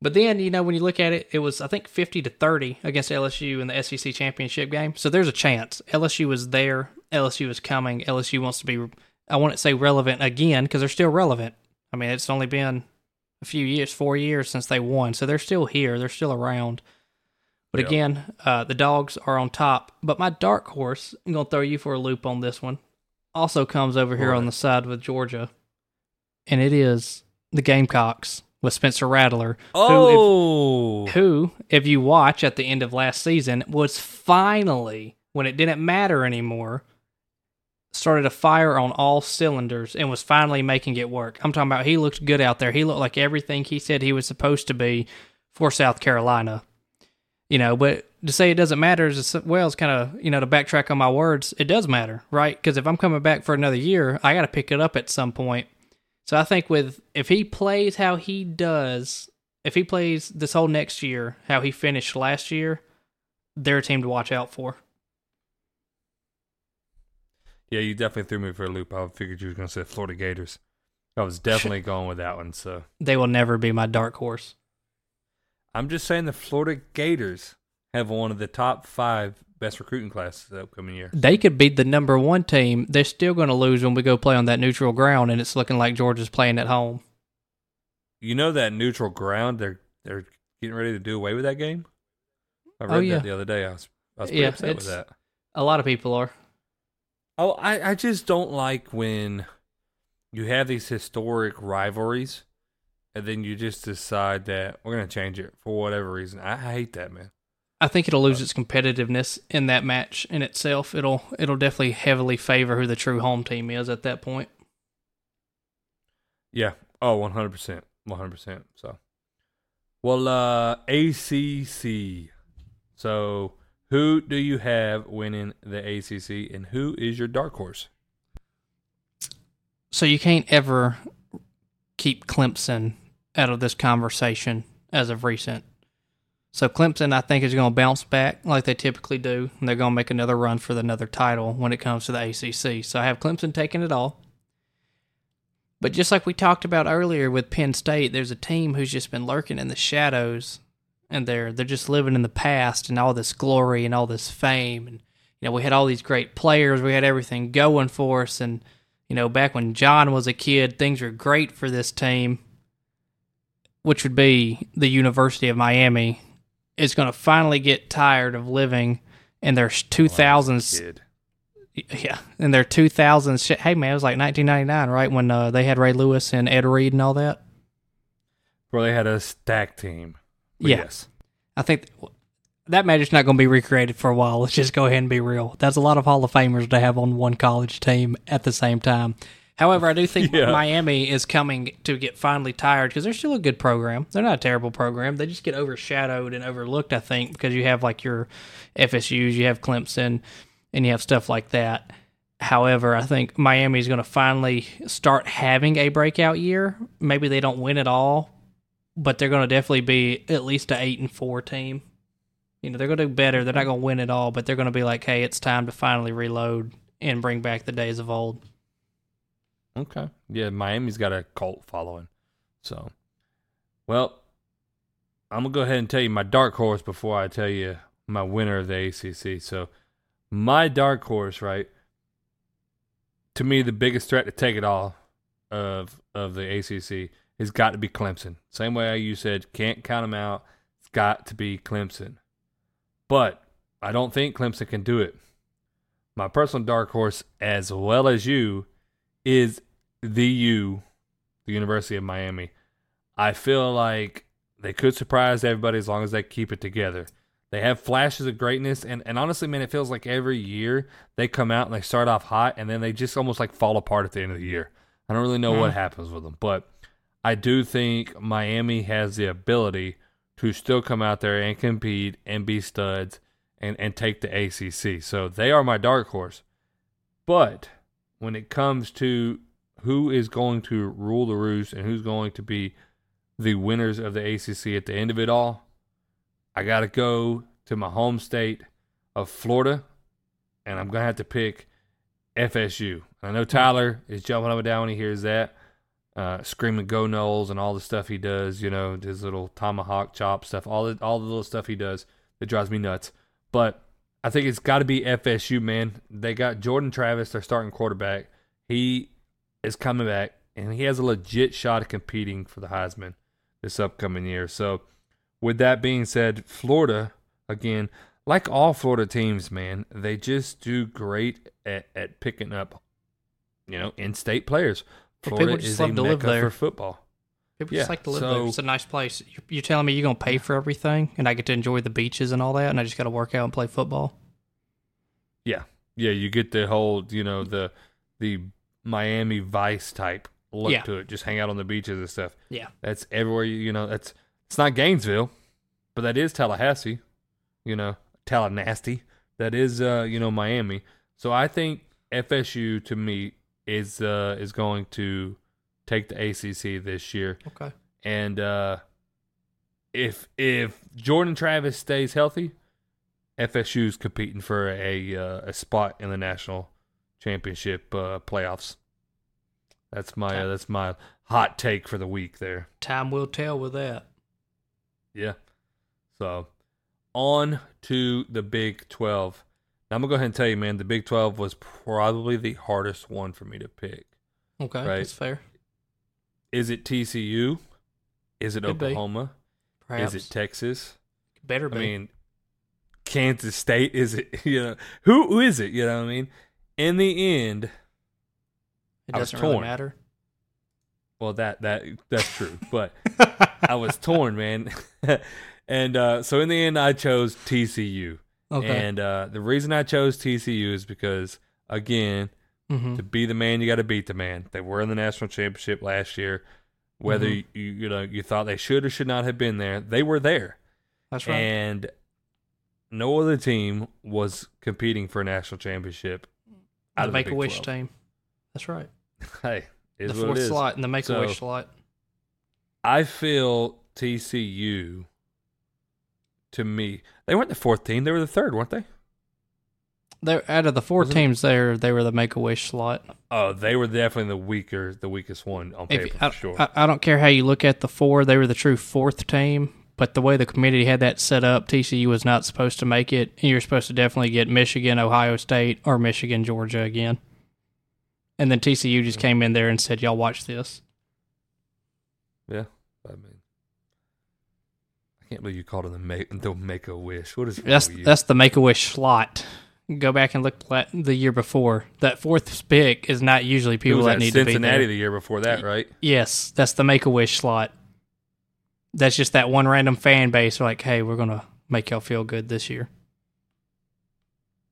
But then, you know, when you look at it, it was I think fifty to thirty against LSU in the SEC championship game. So there's a chance LSU was there. LSU is coming. LSU wants to be. I want to say relevant again because they're still relevant. I mean, it's only been a few years, four years since they won, so they're still here. They're still around. But Yeah. again, uh, the dogs are on top. But my dark horse, I'm gonna throw you for a loop on this one. Also comes over here on the side with Georgia, and it is the Gamecocks with Spencer Rattler. who, if- Oh, who, if you watch at the end of last season, was finally, when it didn't matter anymore, started a fire on all cylinders and was finally making it work. I'm talking about he looked good out there. He looked like everything he said he was supposed to be for South Carolina. You know, but to say it doesn't matter is well, it's kind of you know to backtrack on my words. It does matter, right? Because if I'm coming back for another year, I got to pick it up at some point. So I think with if he plays how he does, if he plays this whole next year how he finished last year, they're a team to watch out for. yeah, you definitely threw me for a loop. I figured you were going to say Florida Gators. I was definitely going with that one. So They will never be my dark horse. I'm just saying the Florida Gators have one of the top five best recruiting classes the upcoming year. They could be the number one team. They're still going to lose when we go play on that neutral ground, and it's looking like Georgia's playing at home. You know that neutral ground they're they're getting ready to do away with that game. I read Oh, yeah. that the other day. I was I was pretty Yeah, upset with that. A lot of people are. Oh, I, I just don't like when you have these historic rivalries and then you just decide that we're going to change it for whatever reason. I, I hate that, man. I think it'll lose its competitiveness in that match in itself. It'll it'll definitely heavily favor who the true home team is at that point. Yeah. Oh, 100%. 100%. So, well, uh, ACC. So, who do you have winning the ACC and who is your dark horse? So you can't ever keep Clemson out of this conversation as of recent. So Clemson, I think, is going to bounce back like they typically do, and they're going to make another run for another title when it comes to the ACC. So I have Clemson taking it all. But just like we talked about earlier with Penn State, there's a team who's just been lurking in the shadows, and they're they're just living in the past and all this glory and all this fame, and you know we had all these great players, we had everything going for us, and you know back when John was a kid, things were great for this team, which would be the University of Miami is going to finally get tired of living in their 2000s. Kid. Yeah, in their 2000s. Shit. Hey, man, it was like 1999, right? When uh, they had Ray Lewis and Ed Reed and all that. Where they had a stack team. Yeah. Yes. I think that magic's not going to be recreated for a while. Let's just go ahead and be real. That's a lot of Hall of Famers to have on one college team at the same time. However, I do think Yeah. Miami is coming to get finally tired because they're still a good program. They're not a terrible program. They just get overshadowed and overlooked, I think, because you have like your FSUs, you have Clemson, and you have stuff like that. However, I think Miami is going to finally start having a breakout year. Maybe they don't win it all, but they're going to definitely be at least an eight and four team. You know, they're going to do better. They're not going to win it all, but they're going to be like, hey, it's time to finally reload and bring back the days of old. Okay. Yeah, Miami's got a cult following. So, well, I'm going to go ahead and tell you my dark horse before I tell you my winner of the ACC. So, my dark horse, right? To me, the biggest threat to take it all of of the ACC has got to be Clemson. Same way you said, can't count them out. It's got to be Clemson. But I don't think Clemson can do it. My personal dark horse, as well as you, is the U, the University of Miami. I feel like they could surprise everybody as long as they keep it together. They have flashes of greatness, and, and honestly, man, it feels like every year they come out and they start off hot, and then they just almost like fall apart at the end of the year. I don't really know hmm. what happens with them, but I do think Miami has the ability to still come out there and compete and be studs and, and take the ACC. So they are my dark horse. But when it comes to who is going to rule the roost and who's going to be the winners of the ACC at the end of it all, I got to go to my home state of Florida, and I'm going to have to pick FSU. I know Tyler is jumping up and down when he hears that, uh, screaming "Go Noles" and all the stuff he does. You know, his little tomahawk chop stuff, all the all the little stuff he does that drives me nuts. But I think it's got to be FSU, man. They got Jordan Travis, their starting quarterback. He is coming back, and he has a legit shot at competing for the Heisman this upcoming year. So, with that being said, Florida, again, like all Florida teams, man, they just do great at, at picking up, you know, in state players. Florida is a mecca for football. People Yeah, just like to live there. so- It's a nice place. You're, you're telling me you're going to pay for everything, and I get to enjoy the beaches and all that, and I just got to work out and play football. Yeah, yeah, you get the whole, you know, the the Miami Vice type look Yeah. to it. Just hang out on the beaches and stuff. Yeah. That's everywhere. You, you know, that's it's not Gainesville, but that is Tallahassee. You know, Tallahassee. That is, uh, you know, Miami. So I think FSU to me is uh is going to take the ACC this year. Okay. And uh, if if Jordan Travis stays healthy, FSU's competing for a uh, a spot in the national championship uh, playoffs. That's my uh, that's my hot take for the week there. Time will tell with that. Yeah. So on to the Big Twelve. Now I'm gonna go ahead and tell you, man, the Big Twelve was probably the hardest one for me to pick. Okay. Right. That's fair. Is it TCU? Is it Could. Oklahoma? Perhaps. Is it Texas? Better be. I mean, Kansas State is it? You know, who who is it? You know what I mean? In the end, it doesn't really matter. well, that that that's true, but I was torn, man. and uh, so in the end, I chose TCU. Okay. And uh, the reason I chose TCU is because, again, hmm to be the man, you got to beat the man. They were in the national championship last year. Whether Mhm. you you know you thought they should or should not have been there, they were there. That's right. And no other team was competing for a national championship. the Make a Wish team. That's right. Hey, is the fourth slot in the Make a Wish So- slot. I feel TCU to me. They weren't the fourth team; they were the third, weren't they? They're out of the four Wasn't- teams there, they were the make a wish slot. Oh, they were definitely the weaker, the weakest one on paper If, I, sure. I, I don't care how you look at the four, they were the true fourth team. But the way the committee had that set up, TCU was not supposed to make it. And you're supposed to definitely get Michigan, Ohio State, or Michigan, Georgia again. And then TCU just came in there and said, "Y'all watch this." yeah, I mean, I can't believe you called it the make the make a wish. What is That's that's the Make a Wish slot. Go back and look the year before. That fourth pick is not usually people that at need to be Cincinnati the year before that, right? Yes, that's the Make a Wish slot. That's just that one random fan base. Like, hey, we're gonna make y'all feel good this year.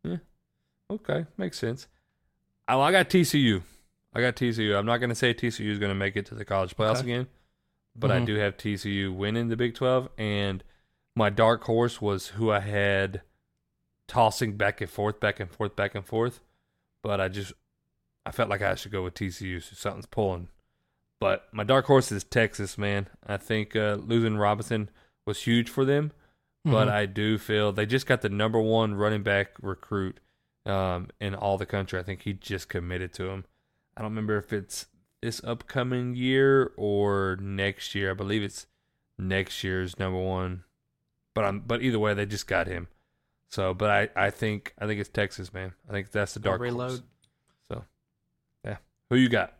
Yeah. Okay, makes sense. Oh, I got TCU. I got TCU. I'm not going to say TCU is going to make it to the college playoffs Okay. again, but I Mhm. do have TCU winning the Big 12. And my dark horse was who I had tossing back and forth, back and forth, back and forth. But I just, I felt like I should go with TCU, so something's pulling. But my dark horse is Texas, man. I think uh, losing Robinson was huge for them but Mhm. I do feel they just got the number one running back recruit um, in all the country. I think he just committed to him. I don't remember if it's this upcoming year or next year. I believe it's next year's number one. But I'm but either way, they just got him. So, but I, I think I think it's Texas, man. I think that's the I'll dark horse. reload. So, yeah, who you got?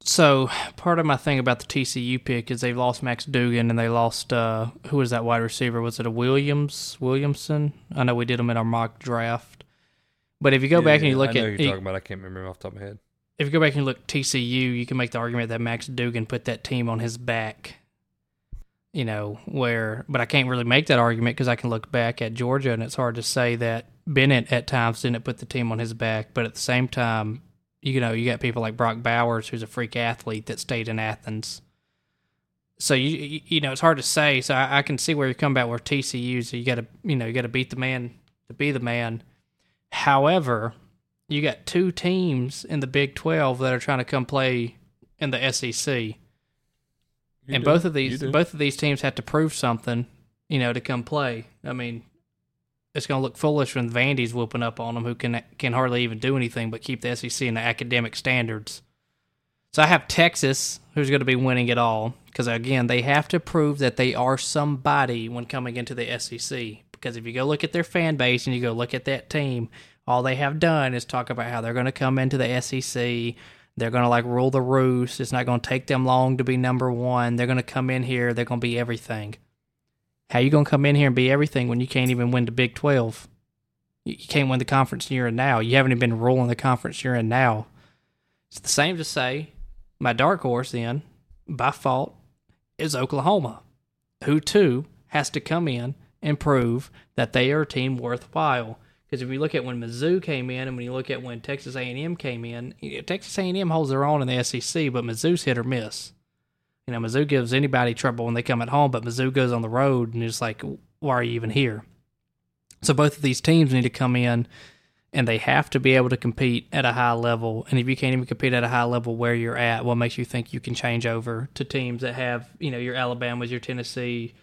So part of my thing about the TCU pick is they've lost Max Duggan and they lost uh, who was that wide receiver? Was it a Williams Williamson? I know we did them in our mock draft. But if you go back and you look I know at who you're you- talking about. I can't remember off the top of my head. if you go back and look at TCU, you can make the argument that Max Duggan put that team on his back. You know, where, but I can't really make that argument because I can look back at Georgia and it's hard to say that Bennett at times didn't put the team on his back. But at the same time, you know, you got people like Brock Bowers, who's a freak athlete that stayed in Athens. So you you- know it's hard to say. So I, I can see where you come back with TCU. So you got to you know you got to beat the man to be the man. However, you got two teams in the Big Twelve that are trying to come play in the SEC, You and do. both of these both of these teams have to prove something, you know, to come play. I mean, it's going to look foolish when Vandy's whooping up on them, who can can hardly even do anything but keep the SEC in the academic standards. So I have Texas, who's going to be winning it all, because again, they have to prove that they are somebody when coming into the SEC. Because if you go look at their fan base and you go look at that team, all they have done is talk about how they're going to come into the SEC. They're going to like rule the roost. It's not going to take them long to be number one. They're going to come in here. They're going to be everything. How you going to come in here and be everything when you can't even win the Big 12? You can't win the conference you're in now. You haven't even been ruling the conference you're in now. It's the same to say my dark horse then, by fault, is Oklahoma, who too has to come in and prove that they are a team worthwhile. Because if you look at when Mizzou came in, and when you look at when Texas A&M came in, Texas A&M holds their own in the SEC, but Mizzou's hit or miss. You know, Mizzou gives anybody trouble when they come at home, but Mizzou goes on the road and it's like, why are you even here? So both of these teams need to come in and they have to be able to compete at a high level. And if you can't even compete at a high level where you're at, what makes you think you can change over to teams that have, you know, your Alabamas, your Tennessee,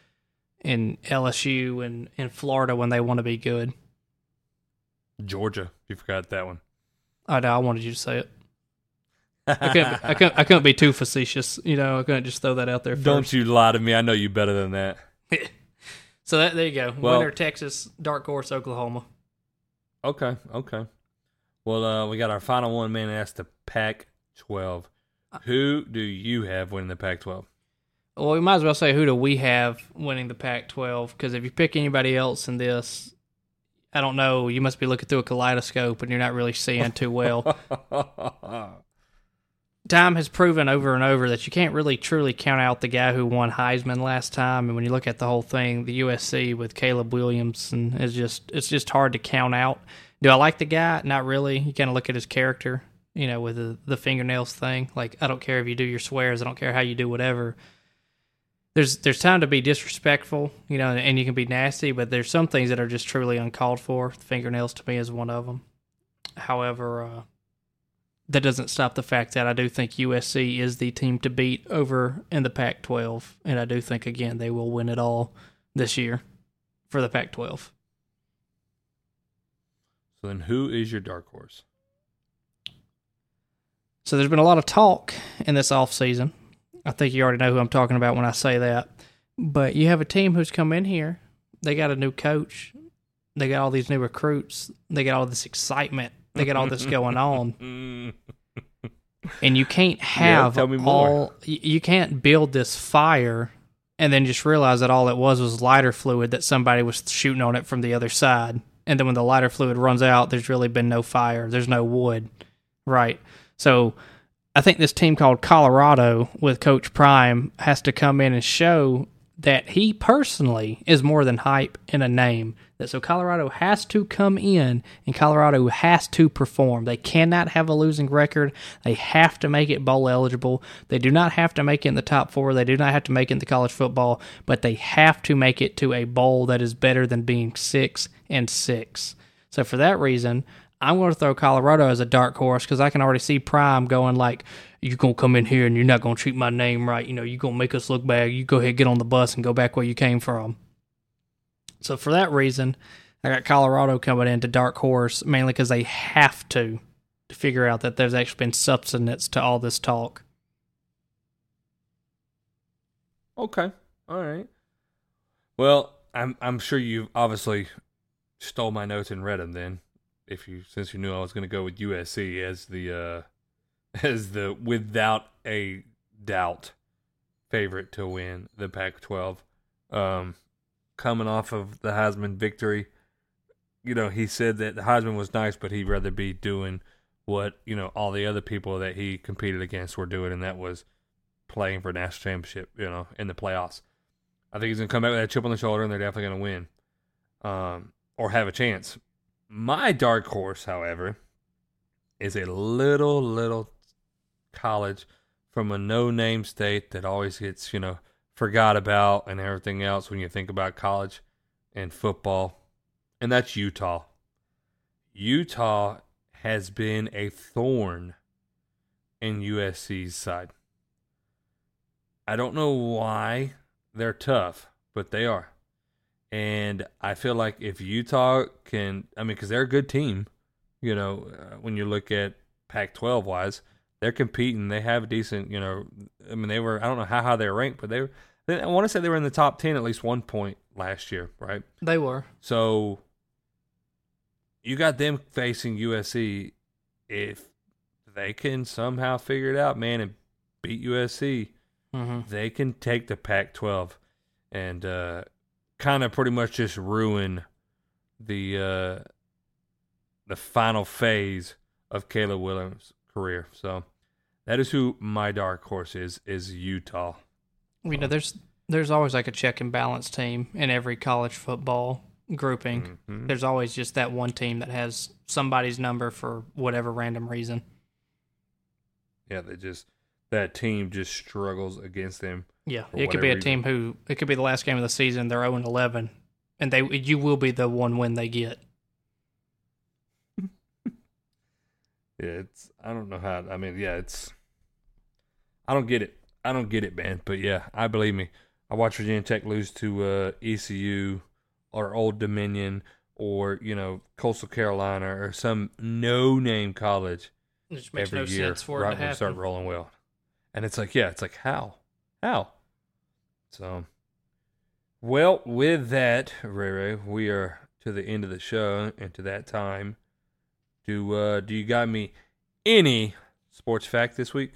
and LSU and, and Florida when they want to be good? Georgia. You forgot that one. I know, I wanted you to say it. I couldn't, I couldn't, I couldn't be too facetious. You know, I couldn't just throw that out there. First. Don't you lie to me. I know you better than that. So that, there you go. Well- Winner Texas, dark horse Oklahoma. Okay, okay. Well, uh, we got our final one, man. That's the Pac 12. Who do you have winning the Pac 12? Well, we might as well say who do we have winning the Pac-12? Because if you pick anybody else in this, I don't know. You must be looking through a kaleidoscope and you're not really seeing too well. Time has proven over and over that you can't really truly count out the guy who won Heisman last time. And when you look at the whole thing, the USC with Caleb Williamson is just it's just hard to count out. Do I like the guy? Not really. You kind of look at his character, you know, with the, the fingernails thing. Like I don't care if you do your swears. I don't care how you do whatever. There's there's time to be disrespectful, you know, and you can be nasty, but there's some things that are just truly uncalled for. Fingernails to me is one of them. However, uh, that doesn't stop the fact that I do think USC is the team to beat over in the Pac 12. And I do think, again, they will win it all this year. for the Pac-12. So then, who is your dark horse? So there's been a lot of talk in this offseason. I think you already know who I'm talking about when I say that. But you have a team who's come in here. They got a new coach. They got all these new recruits. They got all this excitement. They got all this going on. And you can't have tell me more. all you can't build this fire and then just realize that all it was was lighter fluid that somebody was shooting on it from the other side. And then when the lighter fluid runs out, there's really been no fire. There's no wood. Right. So I think this team called Colorado with Coach Prime has to come in and show that he personally is more than hype in a name. That so Colorado has to come in and Colorado has to perform. They cannot have a losing record. They have to make it bowl eligible. They do not have to make it in the top four. They do not have to make it the college football, but they have to make it to a bowl that is better than being six and six. So for that reason, I'm going to throw Colorado as a dark horse because I can already see Prime going like, "You're gonna come in here and you're not gonna treat my name right. You know, you're gonna make us look bad. You go ahead, get on the bus, and go back where you came from." So for that reason, I got Colorado coming into dark horse mainly because they have to to figure out that there's actually been substance to all this talk. Okay. All right. Well, I'm I'm sure you've obviously stole my notes and read them. Then, if you since you knew I was going to go with USC as the uh as the without a doubt favorite to win the Pac-12, um, coming off of the Heisman victory. You know, he said that the Heisman was nice, but he'd rather be doing what you know all the other people that he competed against were doing, and that was playing for a national championship, you know, in the playoffs. I think he's going to come back with that chip on the shoulder, and they're definitely going to win um, or have a chance. My dark horse, however, is a little, little college from a no name state that always gets, you know, forgot about and everything else when you think about college and football, and that's Utah. Utah has been a thorn in USC's side. I don't know why they're tough, but they are. And I feel like if Utah can, I mean, because they're a good team, you know, uh, when you look at Pac 12 wise, they're competing. They have a decent, you know, I mean, they were, I don't know how high they were ranked, but they were, I want to say they were in the top 10 at least one point last year, right? They were. So you got them facing USC. If they can somehow figure it out, man, and beat USC, Mm-hmm. they can take the Pac 12 and uh, kind of pretty much just ruin the uh, the final phase of Caleb Williams' career. So that is who my dark horse is is Utah. You know, there's there's always like a check and balance team in every college football grouping. Mhm. There's always just that one team that has somebody's number for whatever random reason. Yeah, they just that team just struggles against them. Yeah, it could be a team who it could be the last game of the season. They're zero and eleven, and they you will be the one win they get. Yeah, it's I don't know how. I mean, yeah, it's I don't get it. I don't get it, man. But yeah, I believe me. I watched Virginia Tech lose to uh, ECU or Old Dominion or you know Coastal Carolina or some no-name college It just makes every no year sense for right it to when we start rolling well. And it's like, yeah, it's like how, how. So, well, with that, Ray Ray, we are to the end of the show and to that time. Do uh do you got me any sports fact this week?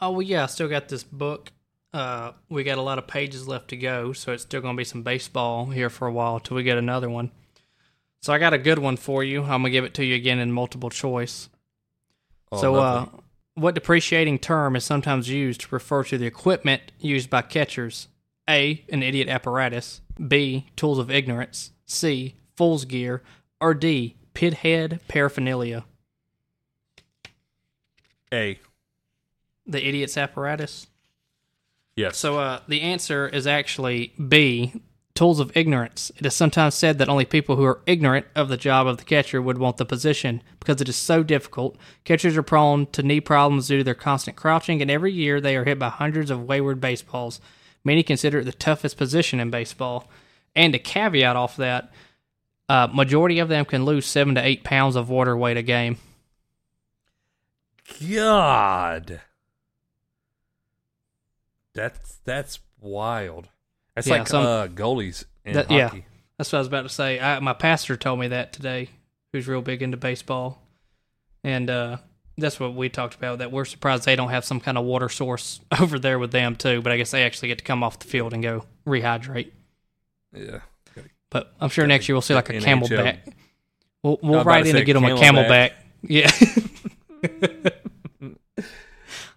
Oh well, yeah, I still got this book. Uh, we got a lot of pages left to go, so it's still going to be some baseball here for a while till we get another one. So I got a good one for you. I'm gonna give it to you again in multiple choice. Oh, so, uh. What depreciating term is sometimes used to refer to the equipment used by catchers? A. An idiot apparatus. B. Tools of ignorance. C. Fool's gear. Or D. Pithead paraphernalia. A. The idiot's apparatus. Yes. So uh, the answer is actually B. Tools of ignorance. It is sometimes said that only people who are ignorant of the job of the catcher would want the position because it is so difficult. Catchers are prone to knee problems due to their constant crouching, and every year they are hit by hundreds of wayward baseballs. Many consider it the toughest position in baseball. And to caveat off that, uh, majority of them can lose seven to eight pounds of water weight a game. God, that's that's wild. That's Yeah, like some- uh, goalies in That- yeah. hockey. That's what I was about to say. I, my pastor told me that today, who's real big into baseball, and uh, that's what we talked about. That we're surprised they don't have some kind of water source over there with them too. But I guess they actually get to come off the field and go rehydrate. Yeah. But I'm sure next year we'll see like a CamelBak. We'll, we'll was about write to in to get them a CamelBak. Yeah.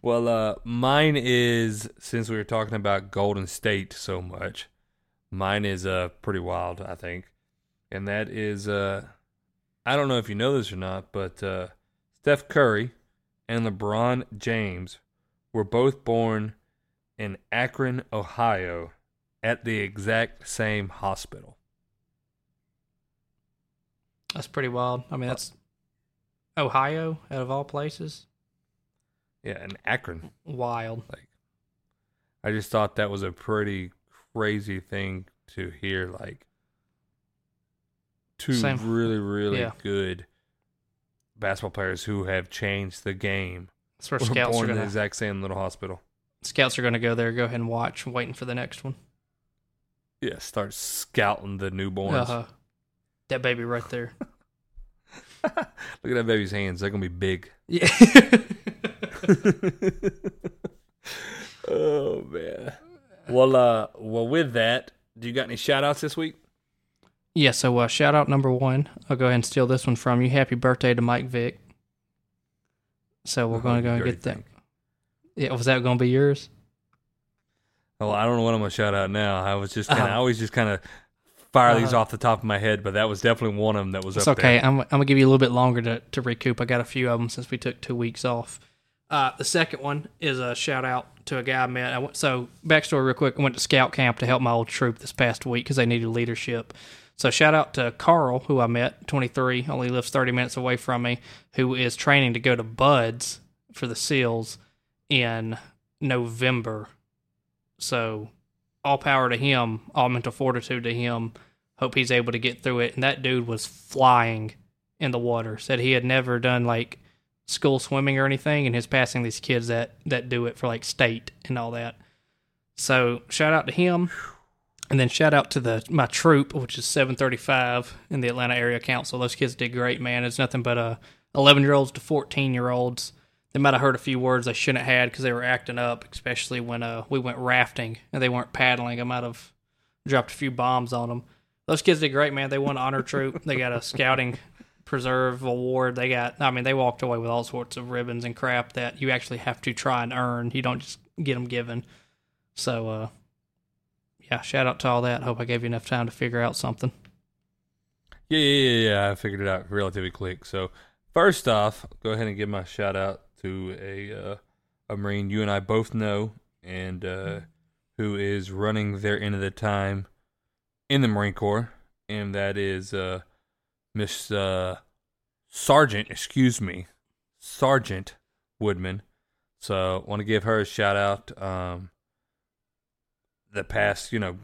Well, uh, mine is since we were talking about Golden State so much, mine is uh pretty wild, I think, and that is uh, I don't know if you know this or not, but uh, Steph Curry and LeBron James were both born in Akron, Ohio, at the exact same hospital. That's pretty wild. I mean, that's Ohio out of all places. Yeah, in Akron. Wild. Like, I just thought that was a pretty crazy thing to hear. Like two Same. really, really Yeah. good basketball players who have changed the game That's where scouts are born in the gonna exact same little hospital. scouts are gonna go there. Go ahead and watch. Waiting for the next one. Yeah, start scouting the newborns. Uh-huh. That baby right there. Look at that baby's hands; they're gonna be big. Yeah. oh man. Well, uh, well, with that, do you got any shout outs this week? yeah. So uh, shout out number one. I'll go ahead and steal this one from you. Happy birthday to Mike Vick. So we're Oh, going to go and get that. thing. Yeah, was that going to be yours? Oh, I don't know what I'm gonna shout out now. I was just kind of, Uh-huh. I always just kind of fire these Uh-huh. off the top of my head, but that was definitely one of them that was It's up okay. I'm, I'm gonna give you a little bit longer to, to recoup. I got a few of them since we took two weeks off. Uh, the second one is a shout out to a guy I met. I went, so backstory real quick. I went to scout camp to help my old troop this past week because they needed leadership. So shout out to Carl, who I met, 23, only lives 30 minutes away from me, who is training to go to BUD/S for the SEALs in November. So all power to him, all mental fortitude to him. Hope he's able to get through it. And that dude was flying in the water. Said he had never done like school swimming or anything, and is passing these kids that that do it for like state and all that. So shout out to him, and then shout out to the my troop, which is 735 in the Atlanta area council. Those kids did great, man. It's nothing but uh 11 year olds to 14 year olds. They might have heard a few words they shouldn't have had because they were acting up, especially when uh we went rafting and they weren't paddling. I might have dropped a few bombs on them. Those kids did great, man. They won honor troop. They got a scouting preserve award. They got, I mean, they walked away with all sorts of ribbons and crap that you actually have to try and earn. You don't just get them given. So, uh, yeah, shout out to all that. Hope I gave you enough time to figure out something. Yeah, yeah, yeah, yeah. I figured it out relatively quick. So first off, go ahead and give my shout out to a uh, a Marine you and I both know, and uh, who is running their end of the time in the Marine Corps, and that is uh, Miss uh, Sergeant. Excuse me, Sergeant Woodman. So want to give her a shout out. Um, the past, you know,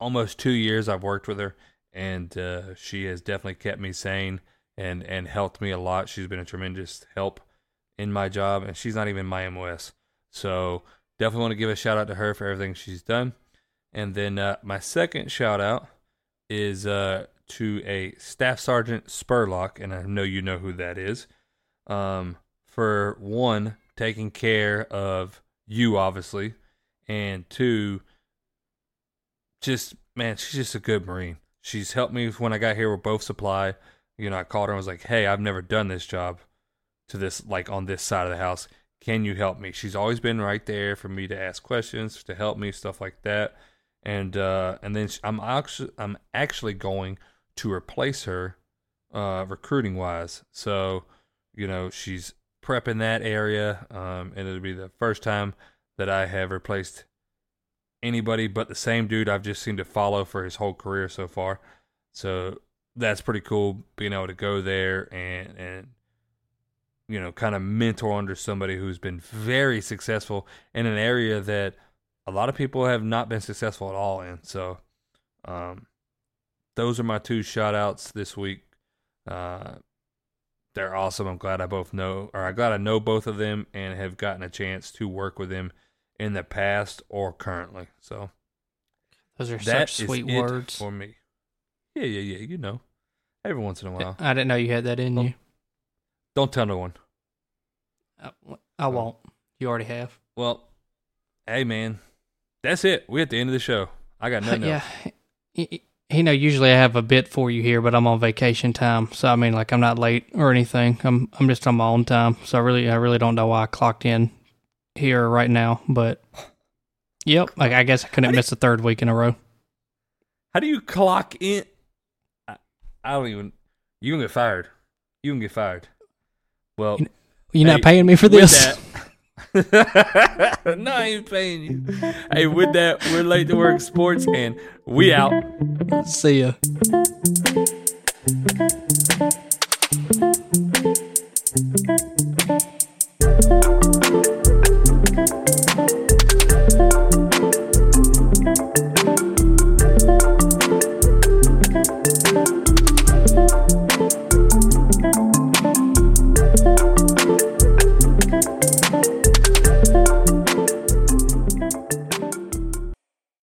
almost two years I've worked with her and uh, she has definitely kept me sane and and helped me a lot. She's been a tremendous help in my job, and she's not even my MOS. So definitely want to give a shout out to her for everything she's done. And then uh, my second shout out is uh, to a Staff Sergeant Spurlock, and I know you know who that is. Um, for one, taking care of you, obviously, and two, just man, she's just a good Marine. She's helped me when I got here with both supply. You know, I called her and was like, "Hey, I've never done this job to this like on this side of the house. Can you help me?" She's always been right there for me to ask questions, to help me, stuff like that. And uh, and then I'm actually I'm actually going to replace her, uh, recruiting wise. So, you know, she's prepping that area, um, and it'll be the first time that I have replaced anybody but the same dude I've just seemed to follow for his whole career so far. So that's pretty cool being able to go there and and you know kind of mentor under somebody who's been very successful in an area that a lot of people have not been successful at all in. So um those are my two shout outs this week. Uh, they're awesome. I'm glad I both know, or I'm glad I know both of them and have gotten a chance to work with them in the past or currently. So Those are that such sweet words. for me. Yeah, yeah, yeah. You know, every once in a while. I didn't know you had that in Oh. you. Don't tell no one. I, I won't. You already have. Well, hey man, that's it. We're at the end of the show. I got nothing yeah. else. You know, usually I have a bit for you here, but I'm on vacation time, so I mean, like I'm not late or anything. I'm I'm just on my own time, so I really I really don't know why I clocked in here right now, but yep, like I guess I couldn't miss the third week in a row. How do you clock in? I, I don't even. You can get fired. You can get fired. Well, You're not Hey, paying me for this. that- no, I ain't paying you. Hey, with that, we're late to work sports, and we out. See ya.